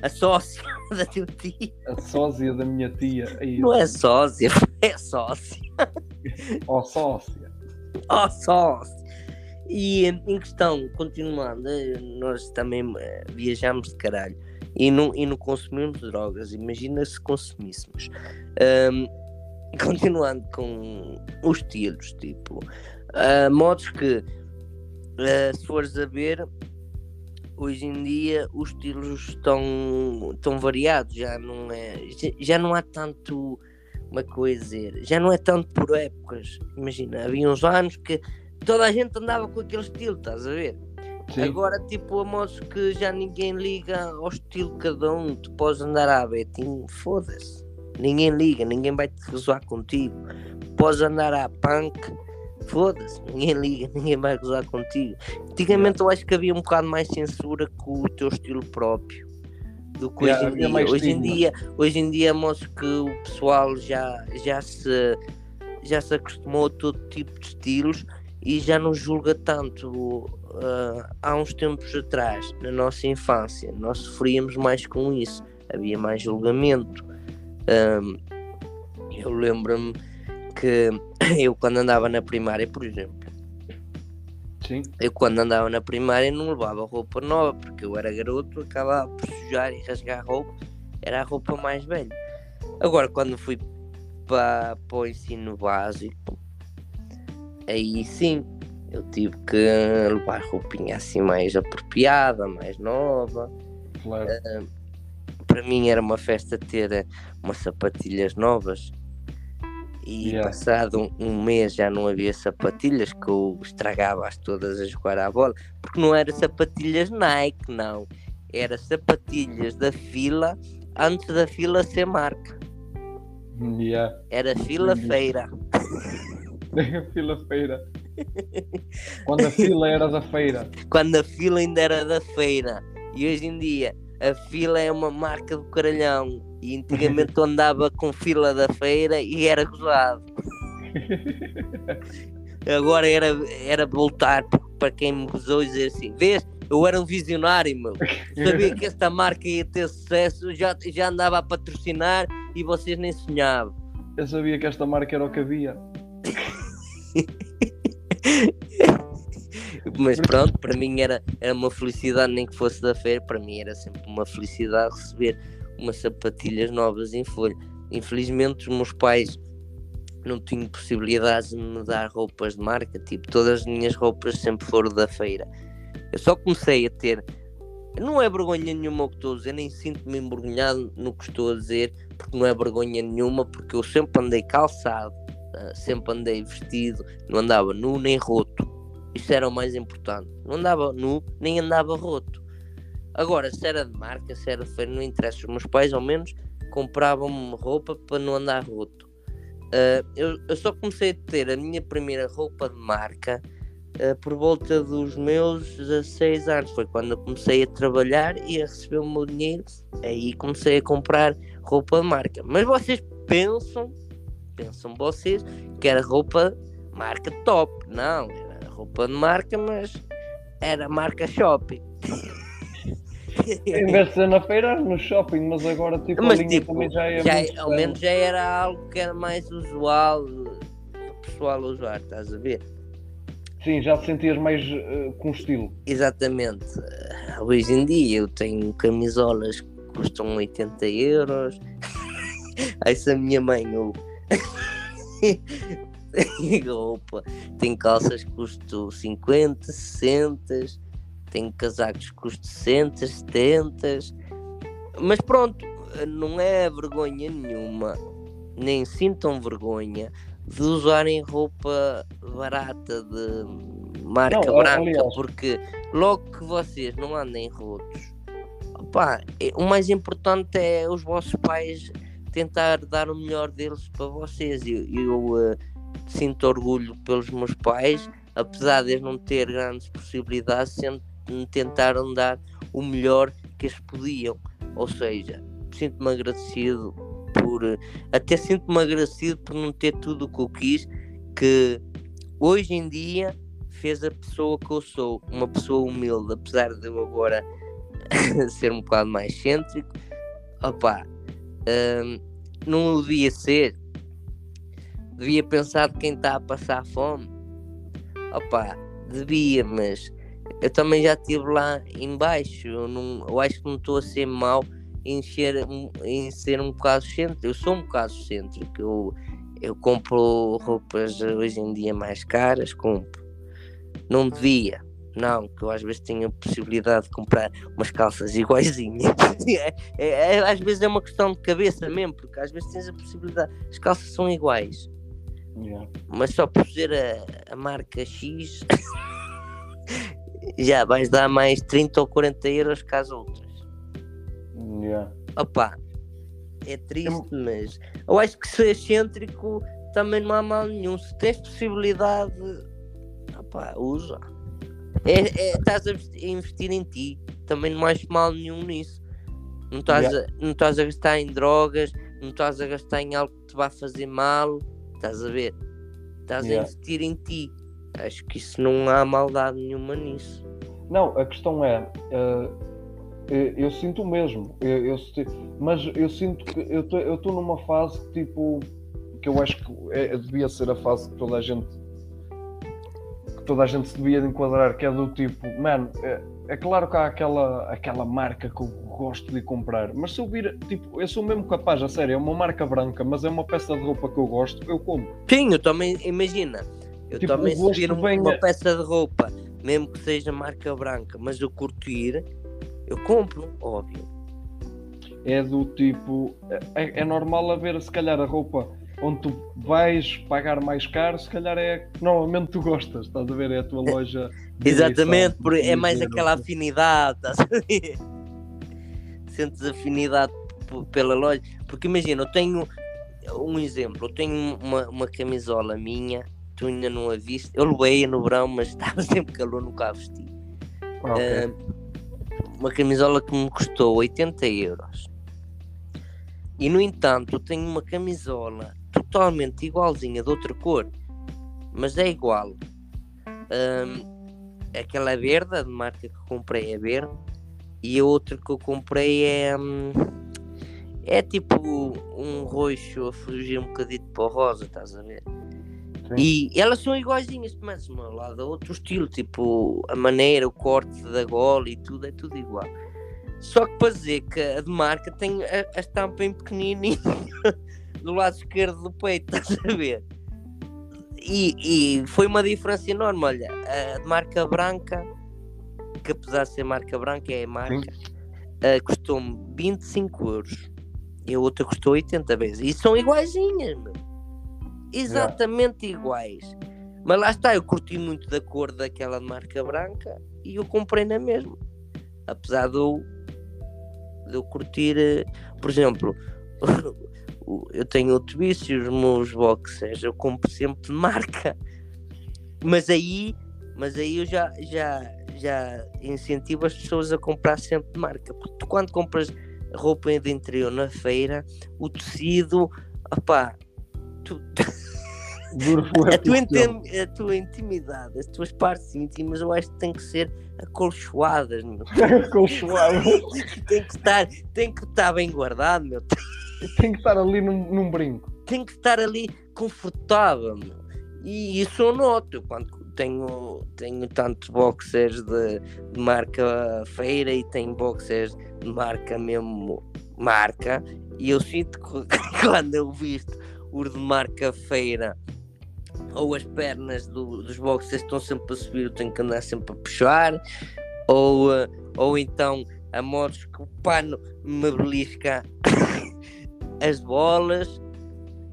B: A sócia da teu tio.
A: A sósia da minha tia. Aí,
B: Não é sócia, é sócia.
A: Ó sócia.
B: Oh, sócia. E em questão, continuando, nós também eh, viajamos de caralho e não, e não consumimos drogas. Imagina se consumíssemos. Ahm, continuando com os estilos, tipo, ah, modos que, ah, se fores a ver, hoje em dia os estilos estão, estão variados, já não, é, já, não há tanto, é eu ia dizer, já não é tanto por épocas. Imagina, havia uns anos que toda a gente andava com aquele estilo, estás a ver?
A: Sim.
B: Agora, tipo, a modos que já ninguém liga ao estilo de cada um, tu podes andar à betinho, foda-se. Ninguém liga, ninguém vai te gozar contigo. Podes andar à punk, foda-se, ninguém liga, ninguém vai gozar contigo. Antigamente eu acho que havia um bocado mais censura com o teu estilo próprio do que
A: Yeah,
B: hoje em Hoje em dia, hoje em dia mostro que o pessoal já, já se já se acostumou a todo tipo de estilos e já não julga tanto. ah, há uns tempos atrás, na nossa infância, nós sofríamos mais com isso, havia mais julgamento. Ahm, eu lembro-me que eu, quando andava na primária, por exemplo,
A: Sim.
B: eu, quando andava na primária, não levava roupa nova porque eu era garoto, acabava por sujar e rasgar roupa, era a roupa mais velha. Agora, quando fui para, para o ensino básico, aí sim, eu tive que levar roupinha assim mais apropriada, mais nova.
A: Claro.
B: Para mim era uma festa ter eh, umas sapatilhas novas. E
A: Yeah.
B: passado um, mês já não havia sapatilhas que eu estragava-as todas a jogar à bola, porque não era sapatilhas Nike, não. Era sapatilhas da fila antes da fila ser marca.
A: Yeah.
B: Era fila
A: Entendi.
B: feira.
A: Fila-feira. Quando a fila era da feira.
B: Quando a fila ainda era da feira. E hoje em dia a fila é uma marca do caralhão. E antigamente eu andava com fila da feira e era gozado. Agora era, era voltar para quem me gozou e dizer assim: Vês, eu era um visionário, meu. Sabia que esta marca ia ter sucesso, já, já andava a patrocinar e vocês nem sonhavam.
A: Eu sabia que esta marca era o que havia.
B: Mas pronto, para mim era, era uma felicidade, nem que fosse da feira, para mim era sempre uma felicidade receber umas sapatilhas novas em folha. Infelizmente os meus pais não tinham possibilidades de me dar roupas de marca, tipo, todas as minhas roupas sempre foram da feira. Eu só comecei a ter, não é vergonha nenhuma o que estou a dizer, nem sinto-me envergonhado no que estou a dizer, porque não é vergonha nenhuma, porque eu sempre andei calçado, ah, sempre andei vestido, não andava nu nem roto. Isso era o mais importante. Não andava nu, nem andava roto. Agora, se era de marca, se era feira, não interessa. Os meus pais, ao menos, compravam-me roupa para não andar roto. Ah, eu, eu só comecei a ter a minha primeira roupa de marca ah, por volta dos meus 16 anos. Foi quando eu comecei a trabalhar e a receber o meu dinheiro. Aí comecei a comprar roupa de marca. Mas vocês pensam, pensam vocês, que era roupa marca top. Não, era roupa de marca, mas era marca shopping.
A: Em vez de ser na feira, no shopping, mas agora tipo,
B: Mas,
A: a linha
B: tipo,
A: também já é
B: já,
A: muito
B: ao menos já era algo que era mais usual pessoal usar, estás a ver?
A: Sim, já te sentias mais eh, com estilo.
B: Exatamente. Ah, Hoje em dia eu tenho camisolas que custam 80 euros. Aí se a minha mãe ou roupa, tem calças que custam 50, 60, tem casacos que custam 60, 70. Mas pronto, não é vergonha nenhuma, nem sintam vergonha de usarem roupa barata de marca
A: Não,
B: branca,
A: aliás-
B: porque logo que vocês não andem rotos, opá, é- o mais importante é os vossos pais tentar dar o melhor deles para vocês. Eu, eu, eh, sinto orgulho pelos meus pais, apesar de eles não ter grandes possibilidades, sempre tentaram dar o melhor que eles podiam. Ou seja, sinto-me agradecido por. Até sinto-me agradecido por não ter tudo o que eu quis, que hoje em dia fez a pessoa que eu sou, uma pessoa humilde, apesar de eu agora ser um bocado mais cêntrico. Opa, hum, não devia ser. Devia pensar de quem está a passar fome. Opa, devia, mas eu também já estive lá embaixo. Eu, não, eu acho que não estou a ser mau em ser, em ser um bocado cêntrico. Eu sou um bocado cêntrico. Eu, eu compro roupas hoje em dia mais caras, compro. Não devia. Não, que eu às vezes tenho a possibilidade de comprar umas calças iguaizinhas. é, é, é, às vezes é uma questão de cabeça mesmo, porque às vezes tens a possibilidade. As calças são iguais.
A: Yeah.
B: Mas só por ser a, a marca X já vais dar mais 30 ou 40 euros que as outras.
A: Yeah.
B: Opa, é triste, mas eu acho que ser excêntrico também não há mal nenhum. Se tens possibilidade, opa, usa. É, é, estás a investir em ti, também não acho mal nenhum nisso. Não estás,
A: Yeah.
B: a, não estás a gastar em drogas, não estás a gastar em algo que te vai fazer mal, estás a ver? Estás
A: Yeah.
B: a investir em ti. Acho que isso não há maldade nenhuma nisso.
A: Não, a questão é, eh, eu, eu sinto o mesmo, eu, eu mas eu sinto que eu estou numa fase que, tipo que eu acho que é- devia ser a fase que toda a gente que toda a gente se devia de enquadrar, que é do tipo, mano, é, é claro que há aquela, aquela marca que eu gosto de comprar, mas se eu vir, tipo, eu sou mesmo capaz, a sério, é uma marca branca, mas é uma peça de roupa que eu gosto, eu compro.
B: Sim, eu também, imagina, eu
A: Tipo,
B: também
A: vem
B: uma
A: a-
B: peça de roupa, mesmo que seja marca branca, mas eu curtir, eu compro, óbvio.
A: é do tipo. É, é normal haver, se calhar, a roupa onde tu vais pagar mais caro, se calhar é que normalmente tu gostas, estás a ver? É a tua loja. de
B: Exatamente,
A: eleição,
B: por- é mais
A: dizer,
B: aquela afinidade, estás a ver? Sentes afinidade pela loja. Porque imagina, eu tenho um exemplo, eu tenho uma, uma camisola minha, tu ainda não a viste, eu levei no verão, mas estava sempre calor, nunca a vesti.
A: Ah, ok.
B: Ah, uma camisola que me custou 80 euros. E no entanto, tenho uma camisola totalmente igualzinha de outra cor, mas é igual. Aquela é verde, a de marca que comprei é verde, e a outra que eu comprei é. hum, é tipo um roxo a fugir um bocadinho para o rosa, estás a ver?
A: Sim.
B: E elas são iguaizinhas, mas uma da outro estilo, tipo a maneira, o corte da gola e tudo, é tudo igual. Só que para dizer que a de marca tem a, a estampa em pequenininho do lado esquerdo do peito, estás a ver? E, e foi uma diferença enorme. Olha, a de marca branca, que apesar de ser marca branca, é a marca, ah, custou-me 25 euros e a outra custou 80 vezes. E são iguaizinhas, meu. Exatamente iguais. Mas lá está, eu curti muito da cor daquela marca branca e eu comprei na mesma. Apesar de eu, de eu curtir, eh, por exemplo, eu tenho outro vício, os meus boxers, eu compro sempre de marca. Mas aí, mas aí eu já, já, já incentivo as pessoas a comprar sempre de marca. Porque tu quando compras roupa de interior na feira, o tecido, opá, tu, a tua, a tua intimidade, as tuas partes íntimas, eu acho que têm que ser acolchoadas, meu.
A: Colchoado.
B: tem que estar, tem que estar bem guardado, meu.
A: Tem que estar ali num, num brinco.
B: Tem que estar ali confortável, meu. E isso eu noto quando tenho, tenho tantos boxers de, de marca feira e tenho boxers de marca mesmo marca e eu sinto que quando eu visto os de marca feira ou as pernas do- dos boxers estão sempre a subir, eu tenho que andar sempre a puxar, ou, eh, ou então a modos que o pano me belisca as bolas,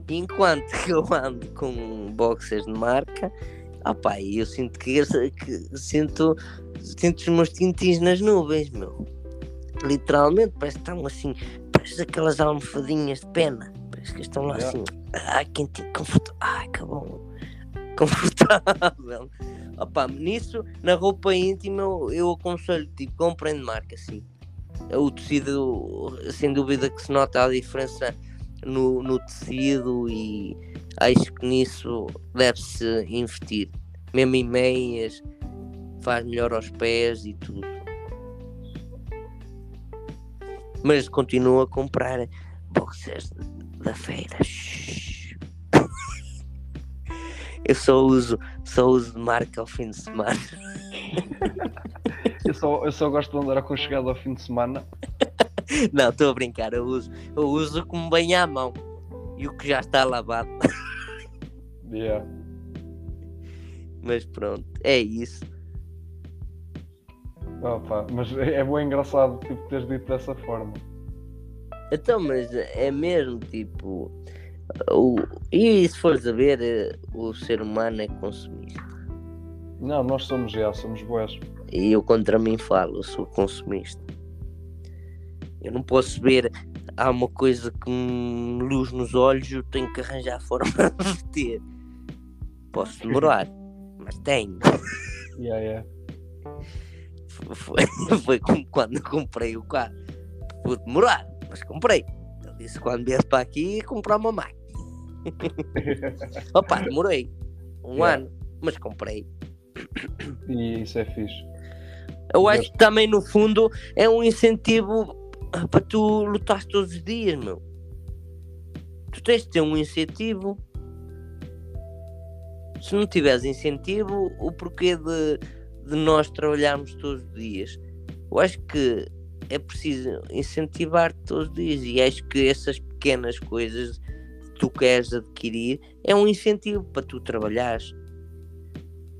B: enquanto que eu ando com boxers de marca, opá, eu sinto que, que sinto, sinto os meus tintins nas nuvens, meu. Literalmente, parece que estão assim, parece aquelas almofadinhas de pena, parece que estão lá
A: Yeah.
B: assim, ai, quentinho, confortável, ai, que bom, confortável. Opa, nisso, na roupa íntima, eu, eu aconselho, tipo, comprem de marca, sim. O tecido, sem dúvida que se nota a diferença no, no tecido e acho que nisso deve-se investir. mesmo em meias, faz melhor aos pés e tudo. Mas continuo a comprar boxers da feira. Eu só uso, só uso de marca ao fim de semana.
A: eu, só, eu só gosto de andar aconchegado ao fim de semana.
B: Não, estou a brincar, eu uso, eu uso como bem à mão. E o que já está lavado.
A: Yeah.
B: Mas pronto, é isso.
A: Opa, mas é, é bem engraçado tipo, teres dito dessa forma.
B: Então, mas é mesmo tipo. O, e se fores a ver, eh, o ser humano é consumista.
A: Não, nós somos já, somos boas.
B: E eu contra mim falo, eu sou consumista. Eu não posso ver, há uma coisa que me luz nos olhos, eu tenho que arranjar a forma de ter. Posso demorar, mas tenho.
A: Yeah, yeah.
B: Foi, foi como quando comprei o carro. Vou demorar, mas comprei. Ele disse quando viesse para aqui comprar uma máquina. Opa, demorei um yeah. ano, mas comprei.
A: E isso é fixe.
B: Eu acho que também no fundo é um incentivo para tu lutar todos os dias, meu. Tu tens de ter um incentivo. Se não tiveres incentivo, o porquê de, de nós trabalharmos todos os dias? Eu acho que é preciso incentivar todos os dias e acho que essas pequenas coisas tu queres adquirir é um incentivo para tu trabalhares.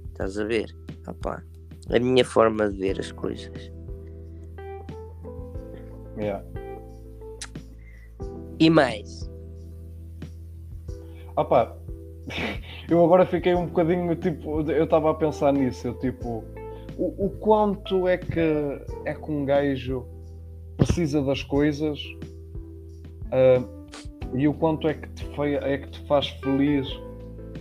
B: Estás a ver? Opa, a minha forma de ver as coisas.
A: Yeah.
B: E mais?
A: Opa, eu agora fiquei um bocadinho tipo, eu estava a pensar nisso, eu tipo, o, o, quanto é que é que um gajo precisa das coisas uh, e o quanto é que, te é que te faz feliz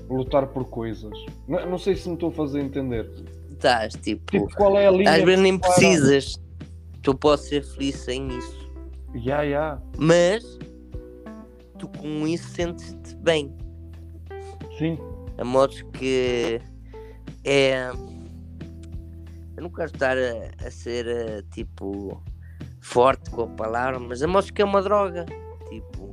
A: lutar por coisas. Não, não sei se me estou a fazer entender.
B: Estás, tipo,
A: tipo, qual é a linha
B: às vezes nem precisas tu podes ser feliz sem isso.
A: Yeah, yeah.
B: Mas tu com isso sentes-te bem.
A: Sim.
B: A modo que é. Eu não quero estar a, a ser eh, tipo forte com a palavra, mas a modo que é uma droga. Tipo,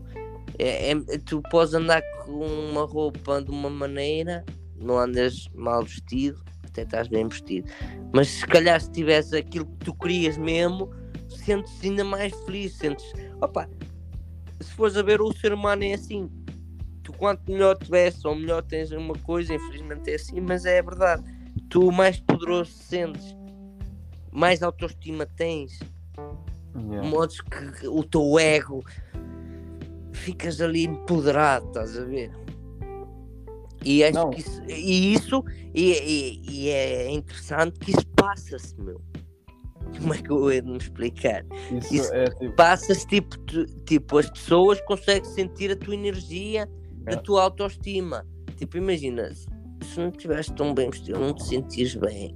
B: é, é, tu podes andar com uma roupa de uma maneira, não andas mal vestido, até estás bem vestido. Mas se calhar se tivesse aquilo que tu querias mesmo, sentes ainda mais feliz, sentes. Opa, se fores a ver o ser humano é assim. Tu quanto melhor tivesse ou melhor tens uma coisa, infelizmente é assim, mas é verdade. Tu mais poderoso sentes, mais autoestima tens. Yeah. Modos que o teu ego ficas ali empoderado, estás a ver? E acho que isso, e isso e, e, e é interessante que isso passa-se, meu. Como é que eu ia me explicar?
A: Isso, isso é, tipo...
B: passa-se tipo, tipo, as pessoas conseguem sentir a tua energia, é. a tua autoestima. Tipo, imagina, se não estivesse tão bem vestido, não te sentires bem,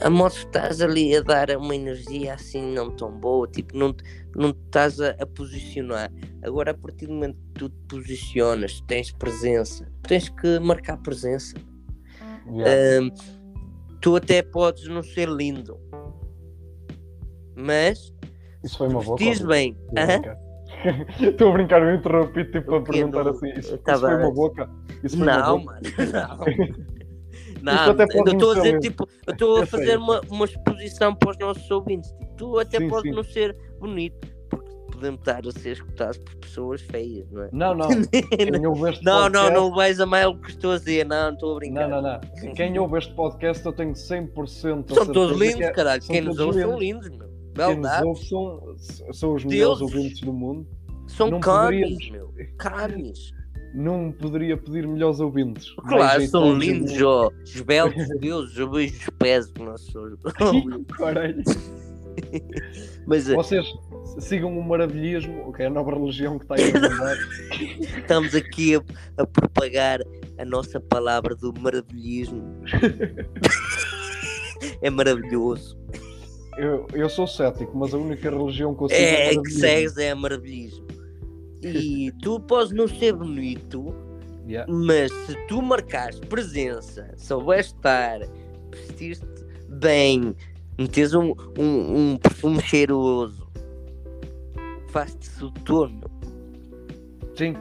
B: a moto estás ali a dar uma energia assim não tão boa, tipo, não, não estás a, a, posicionar. Agora, a partir do momento que tu te posicionas, tens presença, tens que marcar presença. Yeah. Um, tu até podes não ser lindo, mas
A: isso foi uma boa
B: diz bem.
A: Estou a brincar, eu interrompi tipo, para perguntar assim. Isso, isso foi uma boca. Isso foi
B: não,
A: uma boca.
B: mano, não. Não, eu estou a dizer, tipo, eu estou a fazer uma, uma exposição para os nossos ouvintes. Tipo, tu até sim, pode sim. não ser bonito, porque podemos estar a ser escutados por pessoas feias, não é?
A: Não, não. Quem ouve este
B: não, podcast... não, não vais a mais o que estou a dizer, não, não estou a brincar.
A: Não, não, não. Quem ouve este podcast eu tenho 100%
B: São todos lindos, que é... caralho. Quem nos ouve são lindos, meu.
A: Quem nos ouve são, são os melhores ouvintes do mundo.
B: São camis, meu. Camis
A: não poderia pedir melhores ouvintes.
B: Claro, são lindos, ó. Esbeltos, Deus, eu vejo os pés nós somos.
A: Mas, eh, Vocês sigam o maravilhismo, que é a nova religião que está aí a mandar.
B: Estamos aqui a, a, propagar a nossa palavra do maravilhismo. é maravilhoso.
A: Eu, eu sou cético, mas a única religião que eu sigo
B: é, é que segues é maravilhismo. E tu podes não ser bonito,
A: Yeah.
B: Mas se tu marcares presença, souberes estar, vestir-te bem, meteres um, um, um perfume cheiroso, faz-te soturno.
A: Sim,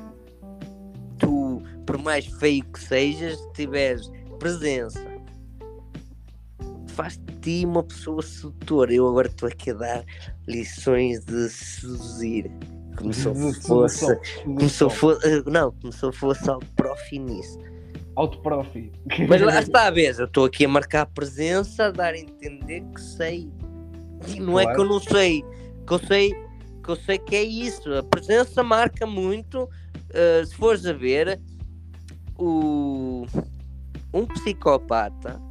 B: Tu, por mais feio que sejas, se tiveres presença, faz de ti uma pessoa sedutora. Eu agora estou aqui a dar lições de seduzir. Como se eu
A: de
B: fosse. eu fosse. Não, como se eu fosse algo profi nisso.
A: Autoprofi.
B: Mas lá está a vez, eu estou aqui a marcar presença, a dar a entender que sei. E não é que eu não sei, que eu sei que eu sei que é isso. A presença marca muito. uh, se fores a ver, o, um psicopata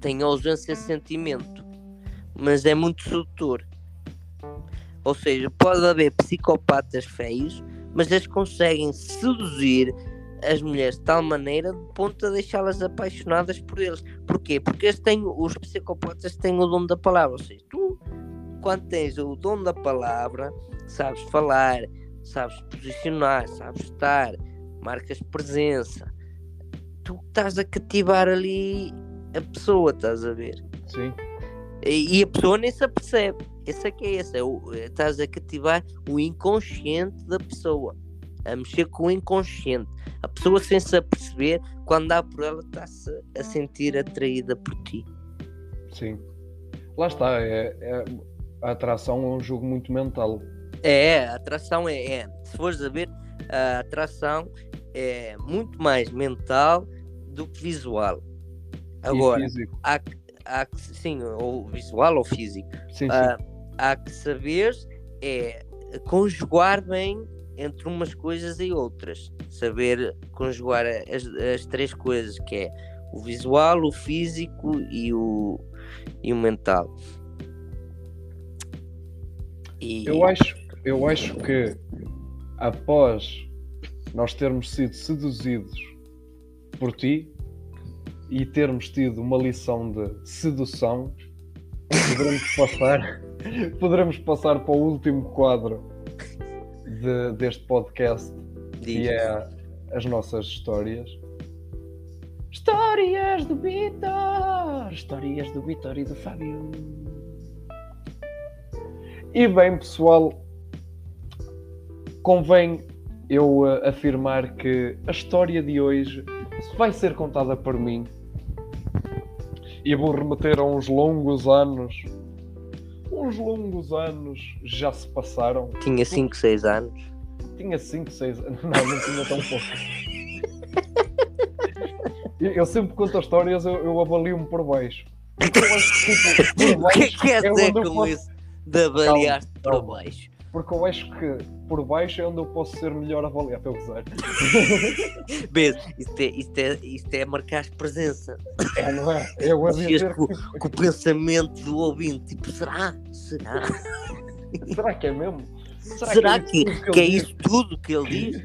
B: tem ausência de sentimento, mas é muito sedutor. Ou seja, pode haver psicopatas feios, mas eles conseguem seduzir as mulheres de tal maneira de ponto a deixá-las apaixonadas por eles. Porquê? Porque eles têm, os psicopatas têm o dom da palavra. Ou seja, tu, quando tens o dom da palavra, sabes falar, sabes posicionar, sabes estar, marcas presença, tu estás a cativar ali a pessoa, estás a ver?
A: Sim,
B: E, e a pessoa nem se apercebe. Esse é que é esse. É o, é- estás a cativar o inconsciente da pessoa. A mexer com o inconsciente. A pessoa sem se aperceber, quando dá por ela, está-se a sentir atraída por ti.
A: sim. Lá está, é, é- a atração é um jogo muito mental.
B: É, a atração é, é. Se fores a ver, a atração é muito mais mental do que visual. Agora,
A: físico.
B: há, há sim, ou visual ou físico.
A: Sim, sim.
B: Ah, há que saber é conjugar bem entre umas coisas e outras. Saber conjugar as, as três coisas, que é o visual, o físico e o, e o mental. E
A: Eu acho, eu acho que após nós termos sido seduzidos por ti e termos tido uma lição de sedução, poderemos passar, poderemos passar para o último quadro de- deste podcast, que é as nossas histórias. Histórias do Vitor! Histórias do Vitor e do Fábio. E bem, pessoal, convém eu eh, afirmar que a história de hoje vai ser contada por mim. E vou remeter a uns longos anos. Uns longos anos já se passaram.
B: tinha 5, 6 anos.
A: Tinha 5, 6 anos. Não, não tinha tão pouco. Eu, sempre conto as histórias, eu, eu avalio-me por baixo. Tipo, por
B: O que é que quer
A: é
B: dizer com
A: posso-
B: isso de avaliar-te para
A: calma.
B: baixo?
A: Porque eu acho que por baixo é onde eu posso ser melhor avaliado. A usar.
B: Vês, isto é, isto, é, isto é marcar presença.
A: É, não é? Eu a dizer
B: com,
A: que-
B: com o pensamento do ouvinte. Tipo, será? Será?
A: Será que é mesmo?
B: Será que,
A: isso tudo
B: que é
A: ele
B: isso tudo que ele diz?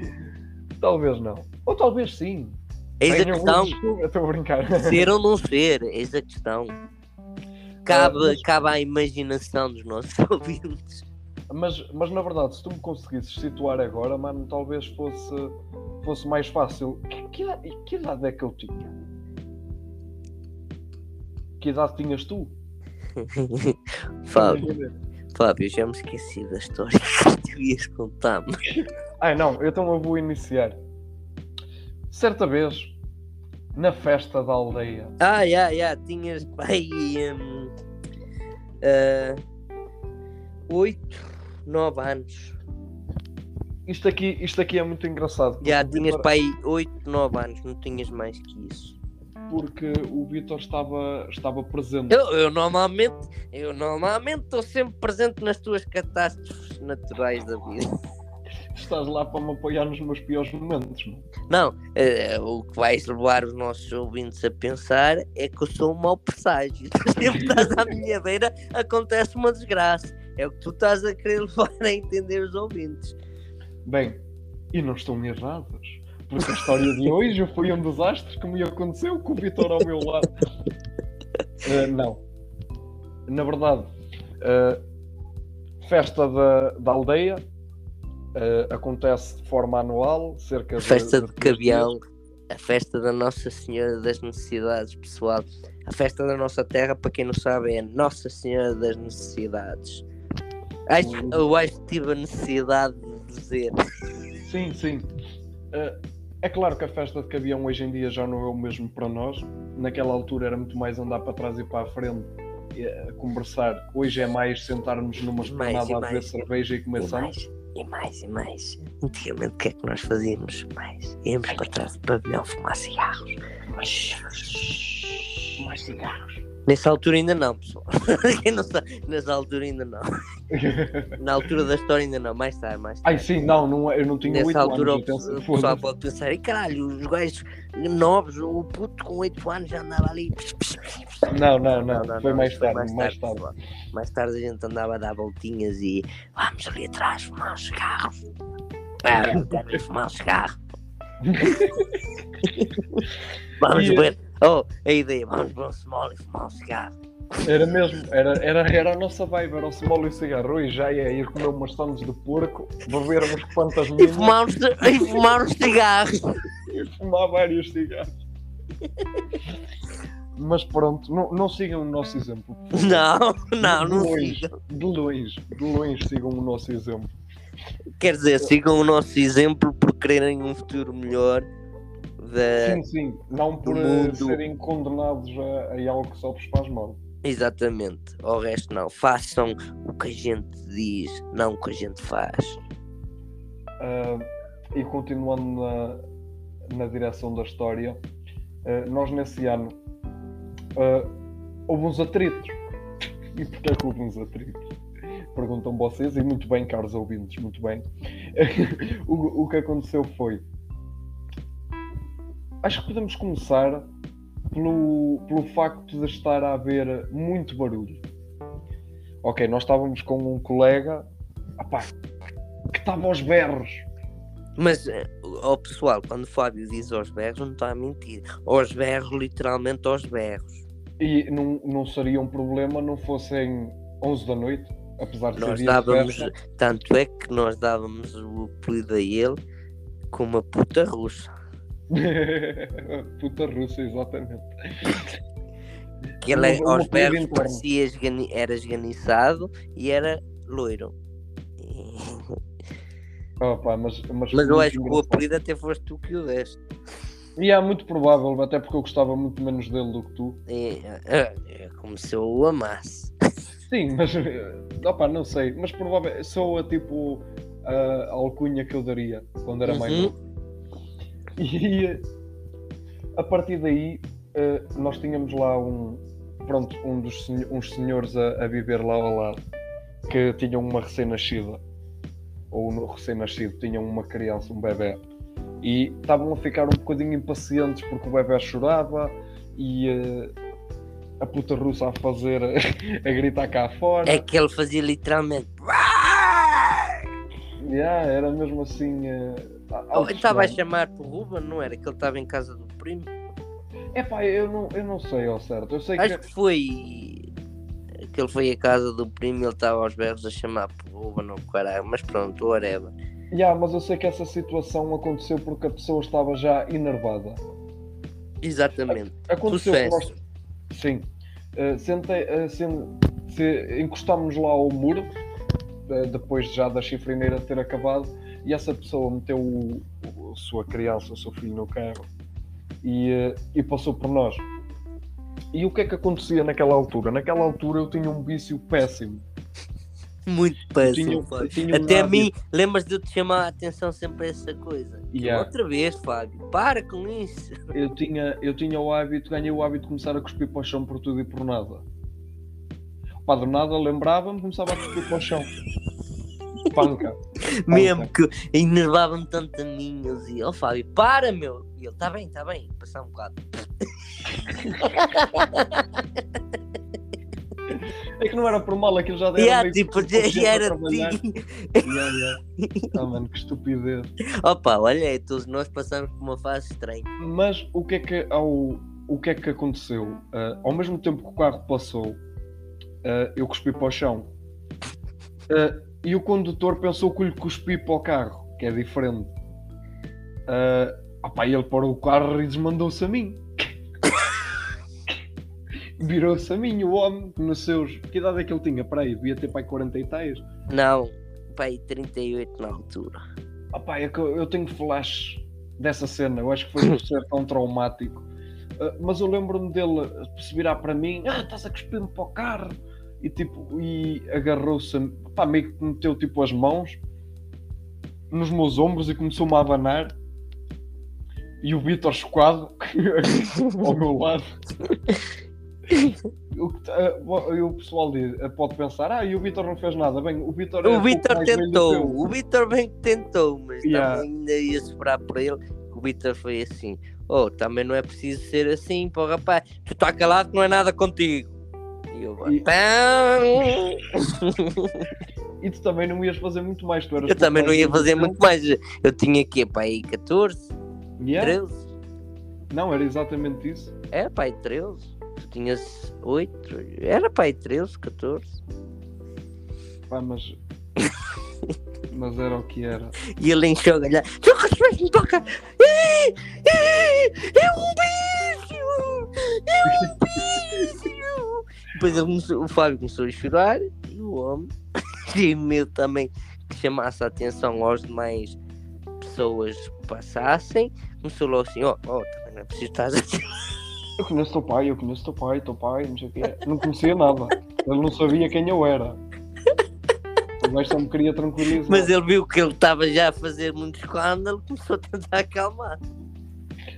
A: Talvez não. Ou talvez sim.
B: Eis a questão.
A: Eu Estou a brincar.
B: Ser ou não ser, eis a questão. Cabe,
A: Ah, mas-
B: cabe à imaginação dos nossos ouvintes.
A: Mas, mas na verdade, se tu me conseguisses situar agora, mano, talvez fosse, fosse mais fácil. Que, que, idade- que idade é que eu tinha? Que idade tinhas tu?
B: Fábio, Fábio, já me esqueci da história que tu ias contar-me.
A: Ah, não, então eu vou iniciar. Certa vez, na festa da aldeia,
B: Ah, já, já, tinhas pai. Hum, ah, oito, nove anos.
A: isto aqui, isto aqui é muito engraçado.
B: Já tinhas
A: Vítor-
B: pai oito, nove anos, não tinhas mais que isso.
A: Porque o Vitor estava, estava presente.
B: Eu, eu normalmente, eu normalmente estou sempre presente nas tuas catástrofes naturais da vida.
A: Estás lá para me apoiar nos meus piores momentos. Não?
B: Não, eh, o que vais levar os nossos ouvintes a pensar é que eu sou um mau presságio. Sempre estás à minha beira, acontece uma desgraça. É o que tu estás a querer levar a entender os ouvintes.
A: Bem, e não estão errados. Porque a história de hoje foi um desastre que me aconteceu com o Vitor ao meu lado. Eh, não. Na verdade, eh, festa da, da aldeia, Uh, acontece de forma anual, cerca de.
B: Festa de, de Cabião, a festa da Nossa Senhora das Necessidades, pessoal. A festa da nossa terra, para quem não sabe, é Nossa Senhora das Necessidades. Acho, eu acho que tive a necessidade de dizer.
A: Sim, sim. Uh, é claro que a festa de Cabião hoje em dia já não é o mesmo para nós. Naquela altura era muito mais andar para trás e para a frente a conversar. Hoje é mais sentarmos numa
B: Mais
A: esplanada a beber
B: mais.
A: cerveja e comer
B: E mais, e mais, e mais. Antigamente, o que é que nós fazíamos? Mais. Íamos para trás do pavilhão fumar cigarros.
A: Mais cigarros.
B: Nessa altura ainda não, pessoal. Quem não sabe, nessa altura ainda não. Na altura da história ainda não. Mais tarde, mais tarde.
A: Ai sim, não, não eu não tinha
B: Nessa
A: 8
B: altura
A: anos.
B: o,
A: atenção,
B: o pessoal pode pensar, e caralho, os gajos novos, o puto com 8 anos já andava ali.
A: Não, não, não,
B: Não, não,
A: foi
B: não,
A: mais
B: isso foi
A: tarde, mais tarde.
B: Mais tarde a gente andava a dar voltinhas e vamos ali atrás fumar um cigarro. Ah, eu quero fumar um cigarro. vamos
A: E-
B: ver. Oh, a ideia, vamos ver um small e fumar um cigarro.
A: Era mesmo, era, era, era a nossa vibe, era o small e o cigarro. E já ia ir comer umas sandes de porco, beber uns quantas
B: E
A: minas
B: fumar, uns, e fumar uns cigarros.
A: e fumar vários cigarros. Mas pronto, não, não sigam o nosso exemplo.
B: Não, não,
A: de
B: não
A: longe,
B: sigam.
A: De longe, de longe sigam o nosso exemplo.
B: Quer dizer, sigam o nosso exemplo por quererem um futuro melhor. Da...
A: Sim, sim, não por
B: do mundo.
A: serem condenados a, a algo que só vos faz mal.
B: Exatamente. O resto não. Façam o que a gente diz, não o que a gente faz.
A: Ah, e continuando na, na direção da história, ah, nós nesse ano ah, houve uns atritos. E porquê que houve uns atritos? Perguntam vocês, e muito bem, caros ouvintes, muito bem. o, o que aconteceu foi. Acho que podemos começar pelo, pelo facto de estar a haver muito barulho. Ok, nós estávamos com um colega que estava aos berros.
B: Mas, eh, ó pessoal, quando o Fábio diz aos berros, não está a mentir. Aos berros, literalmente aos berros.
A: E não, não seria um problema não fossem 11 da noite, apesar de
B: Nós
A: ser de
B: dávamos,
A: festa.
B: tanto é que nós dávamos o apelido a ele como uma puta russa.
A: Puta russa, exatamente.
B: Que ele é-
A: Uma-
B: aos berros parecia esgani- era esganiçado e era loiro.
A: Mas, mas,
B: Mas eu acho que o apelido até foste tu que o deste.
A: E é muito provável, até porque eu gostava muito menos dele do que tu.
B: E, eh, eh, como se eu o amasse.
A: Sim, mas eh, opa, não sei, mas provável sou a tipo a alcunha que eu daria quando era mais
B: Uhum.
A: novo. E a partir daí eh, nós tínhamos lá um pronto, um dos senho- uns senhores a, a viver lá ao lado que tinham uma recém-nascida ou no recém-nascido tinham uma criança, um bebê e estavam a ficar um bocadinho impacientes porque o bebê chorava e eh, a puta russa a fazer a gritar cá fora
B: É que ele fazia literalmente.
A: Yeah, era mesmo assim eh,
B: Oh, estava a chamar por Ruben, não era? Que ele estava em casa do primo.
A: Epá, eu não, eu não sei ao certo. Eu sei
B: Acho
A: que.
B: que foi. Que ele foi à casa do primo e ele estava aos berros a chamar por Ruben ou caralho. Mas pronto, whatever.
A: Yeah, mas eu sei que essa situação aconteceu porque a pessoa estava já enervada.
B: Exatamente.
A: Aconteceu nós. Sim. Eh, sentei, eh, sen- se- encostámos lá ao muro, depois já da chifrineira ter acabado, e essa pessoa meteu o, o- a sua criança, o seu filho no carro e, eh, e passou por nós. E o que é que acontecia naquela altura? Naquela altura eu tinha um vício péssimo.
B: Muito
A: Eu
B: péssimo.
A: tinha- eu tinha um
B: Até a
A: hábito-
B: mim, lembras de eu te chamar a atenção sempre a essa coisa?
A: Yeah.
B: Outra vez, Fábio. Para com isso.
A: eu tinha, eu tinha o hábito, ganhei o hábito de começar a cuspir para o chão por tudo e por nada. Pá, do nada lembrava-me, começava a cuspir para o chão. Panca.
B: Mesmo que enervava-me tanto a mim. Eu dizia, ó Fábio, para meu. E ele, tá bem, tá bem. Passar um bocado.
A: É que não era por mal, aquilo já era
B: Yeah, tipo, já era ti.
A: Yeah, yeah. Ah, mano, que estupidez.
B: Opa, olha aí, todos nós passamos por uma fase estranha.
A: Mas o que é que, ao, o que, é que aconteceu? Ah, ao mesmo tempo que o carro passou, ah, eu cuspi para o chão. Ah, e o condutor pensou que lhe cuspi para o carro, que é diferente. Uh, opá, ele parou o carro e desmandou-se a mim. Virou-se a mim, o homem, nos seus. Que idade é que ele tinha? Para aí, devia ter pai 40 e tais.
B: Não, pai 38 na altura.
A: Opá, é que eu tenho flash dessa cena, eu acho que foi por ser tão traumático. Uh, mas eu lembro-me dele se virar para mim, ah, estás a cuspir-me para o carro e tipo, e agarrou-se, pá, meio que meteu tipo as mãos nos meus ombros e começou-me a abanar e o Vitor chocado ao meu lado. o, e o pessoal diz, pode pensar, ah, e o Vitor não fez nada. Bem, o Vitor
B: O Vitor tentou, o Vitor bem que tentou, mas
A: Yeah.
B: também ainda ia esperar por ele. O Vitor foi assim: Oh, também não é preciso ser assim, pô, rapaz, tu está calado que não é nada contigo. E eu,
A: E-
B: "Pão."
A: E tu também não ias fazer muito mais, tu eras
B: eu também não ia fazer muito mais. Eu tinha aqui, pá, aí 14,
A: Yeah.
B: 13.
A: Não, era exatamente isso.
B: Era, pá, aí 13. Tu tinhas 8, era, pá, aí 13, 14.
A: Pá, mas. mas era o que era.
B: E ele encheu a galhar. Respeito me toca! É um bicho! É um bicho! Depois começou- o Fábio começou a chorar e o homem tinha medo também que chamasse a atenção aos demais pessoas que passassem. Começou logo assim: ó, ó, também não é preciso estar assim.
A: Eu conheço teu pai, eu conheço teu pai, teu pai, não sei o quê. Não conhecia nada. Ele não sabia quem eu era. O gajo só me queria tranquilizar.
B: Mas ele viu que ele estava já a fazer muito escândalo, começou a tentar acalmar.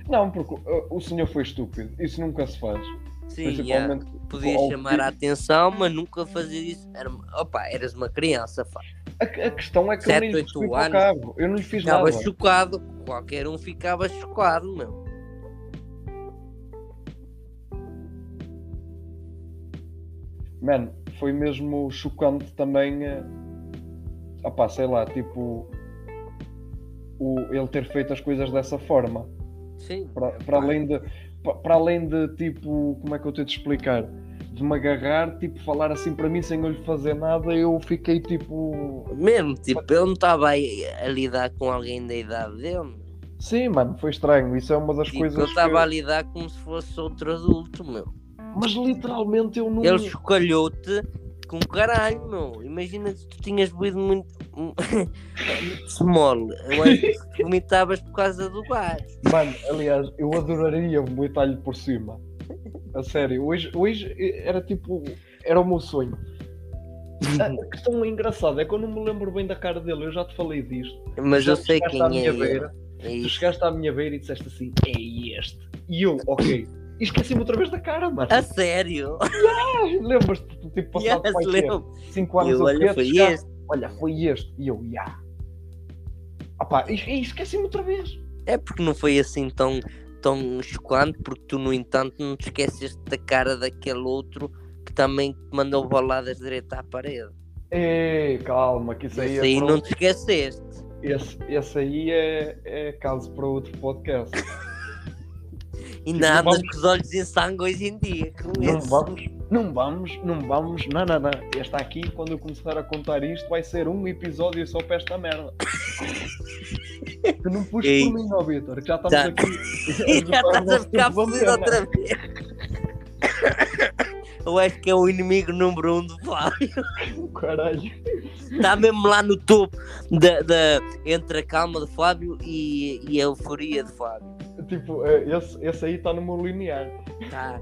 A: Não, porque uh, o senhor foi estúpido. Isso nunca se faz.
B: Sim.
A: Principalmente.
B: Podia
A: ao
B: chamar a atenção, mas nunca fazer isso. Era, opa, eras uma criança, pá.
A: A, a questão é que eu nem lhe
B: oito
A: cuspi para o
B: anos.
A: carro. Eu não lhe fiz
B: Ficava
A: nada.
B: chocado, qualquer um ficava chocado, meu.
A: Mano, foi mesmo chocante também. Uh, opá, sei lá, tipo. O, ele ter feito as coisas dessa forma.
B: Sim.
A: Para, para além de. pa- Para além de tipo. Como é que eu tenho de explicar? De me agarrar, tipo, falar assim para mim sem eu lhe fazer nada, eu fiquei tipo.
B: Mesmo, tipo, ele não estava a lidar com alguém da idade dele.
A: Sim, mano, foi estranho. Isso é uma das
B: Tipo,
A: coisas.
B: ele estava a lidar como se fosse outro adulto, meu.
A: Mas literalmente eu não.
B: Ele chocalhou-te com caralho, meu. Imagina se tu tinhas bebido muito. Small. Eu acho que vomitavas por causa do gás.
A: Mano, aliás, eu adoraria vomitar-lhe por cima. A sério, hoje, hoje era tipo. Era o meu sonho. A questão engraçada é que eu não me lembro bem da cara dele, eu já te falei disto.
B: Mas eu sei
A: chegaste
B: quem
A: à
B: é.
A: beira,
B: É
A: Tu chegaste à minha beira e disseste assim: é este. E eu, ok. E esqueci-me outra vez da cara, mano.
B: A sério?
A: Lembras-te, tipo, passado
B: Yes,
A: pai,
B: lembro.
A: 5 anos
B: Eu, olha, foi este.
A: Olha, foi este. E eu, já. Ah pá, e, e esqueci-me outra vez.
B: É porque não foi assim tão, tão chocante, porque tu, no entanto, não te esqueceste da cara daquele outro que também te mandou boladas direito à parede.
A: Ei, calma, que isso aí
B: Isso
A: é.
B: aí não
A: outro-
B: te esqueceste.
A: esse, esse aí é, é caso para outro podcast.
B: E
A: Tipo,
B: nada
A: vamos-
B: com os olhos em sangue hoje em dia.
A: Não vamos, não vamos, não vamos, não, não, não. Esta aqui, quando eu começar a contar isto, vai ser um episódio só para esta merda. Tu não puxes
B: Ei.
A: por mim, ó Vitor, que já estamos
B: Já.
A: aqui.
B: Já estás a ficar fodido outra vez. Eu acho que é o inimigo número um do Flávio.
A: Caralho.
B: Está mesmo lá no topo da, da- entre a calma de Flávio e, e a euforia de Flávio.
A: Tipo, eh, esse, esse aí está no meu linear.
B: Tá.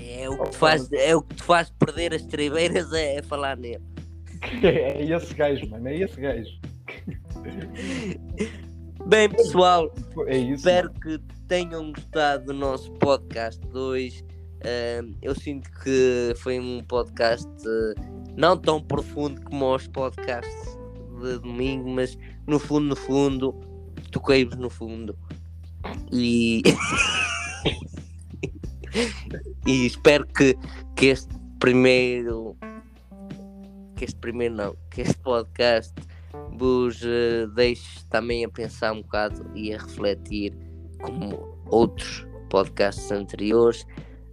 B: É o que te faz, é o que te faz perder as tribeiras é, é falar nele.
A: É esse gajo, mano, é esse gajo.
B: Bem, pessoal,
A: É isso.
B: espero que tenham gostado do nosso podcast de hoje. Ahm, eu sinto que foi um podcast eh, não tão profundo como os podcasts de domingo, mas no fundo, no fundo, toquei-vos no fundo. E, e espero que, que este primeiro que este primeiro não, que este podcast vos eh, deixe também a pensar um bocado e a refletir como outros podcasts anteriores,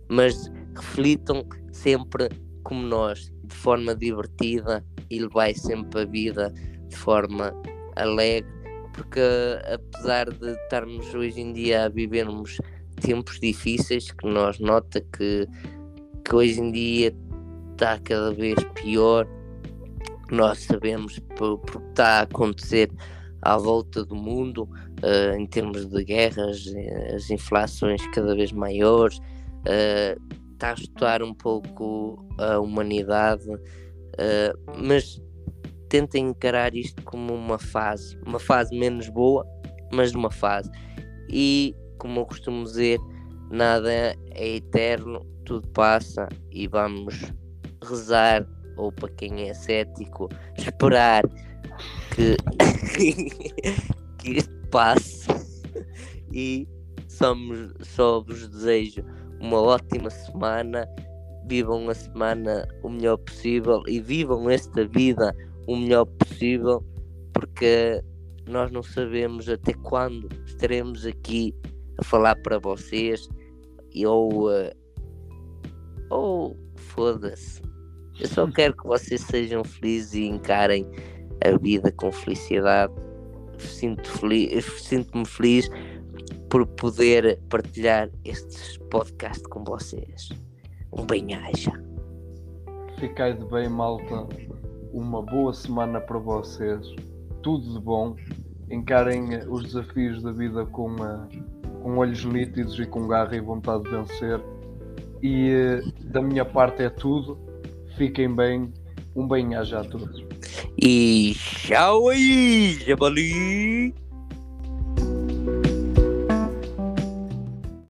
B: mas reflitam sempre como nós, de forma divertida e levar sempre a vida de forma alegre, porque apesar de estarmos hoje em dia a vivermos tempos difíceis, que nós nota que, que hoje em dia está cada vez pior, nós sabemos porque está a acontecer à volta do mundo, uh, em termos de guerras, eh, as inflações cada vez maiores, uh, está a estudar um pouco a humanidade, uh, mas tentem encarar isto como uma fase, uma fase menos boa, mas uma fase. E como eu costumo dizer, nada é eterno, tudo passa e vamos rezar, ou para quem é cético, esperar que, que isto passe e somos, só vos desejo uma ótima semana. Vivam a semana o melhor possível e vivam esta vida o melhor possível, porque nós não sabemos até quando estaremos aqui a falar para vocês ou, uh, ou foda-se. Eu só quero que vocês sejam felizes e encarem a vida com felicidade. Sinto feliz, sinto-me feliz por poder partilhar estes podcasts com vocês. Um bem-aja.
A: Ficai de bem, malta. Uma boa semana para vocês. Tudo de bom. Encarem os desafios da vida com, uh, com olhos nítidos e com garra e vontade de vencer. E uh, da minha parte é tudo. Fiquem bem. Um bem-aja a todos.
B: E tchau aí, Jabali!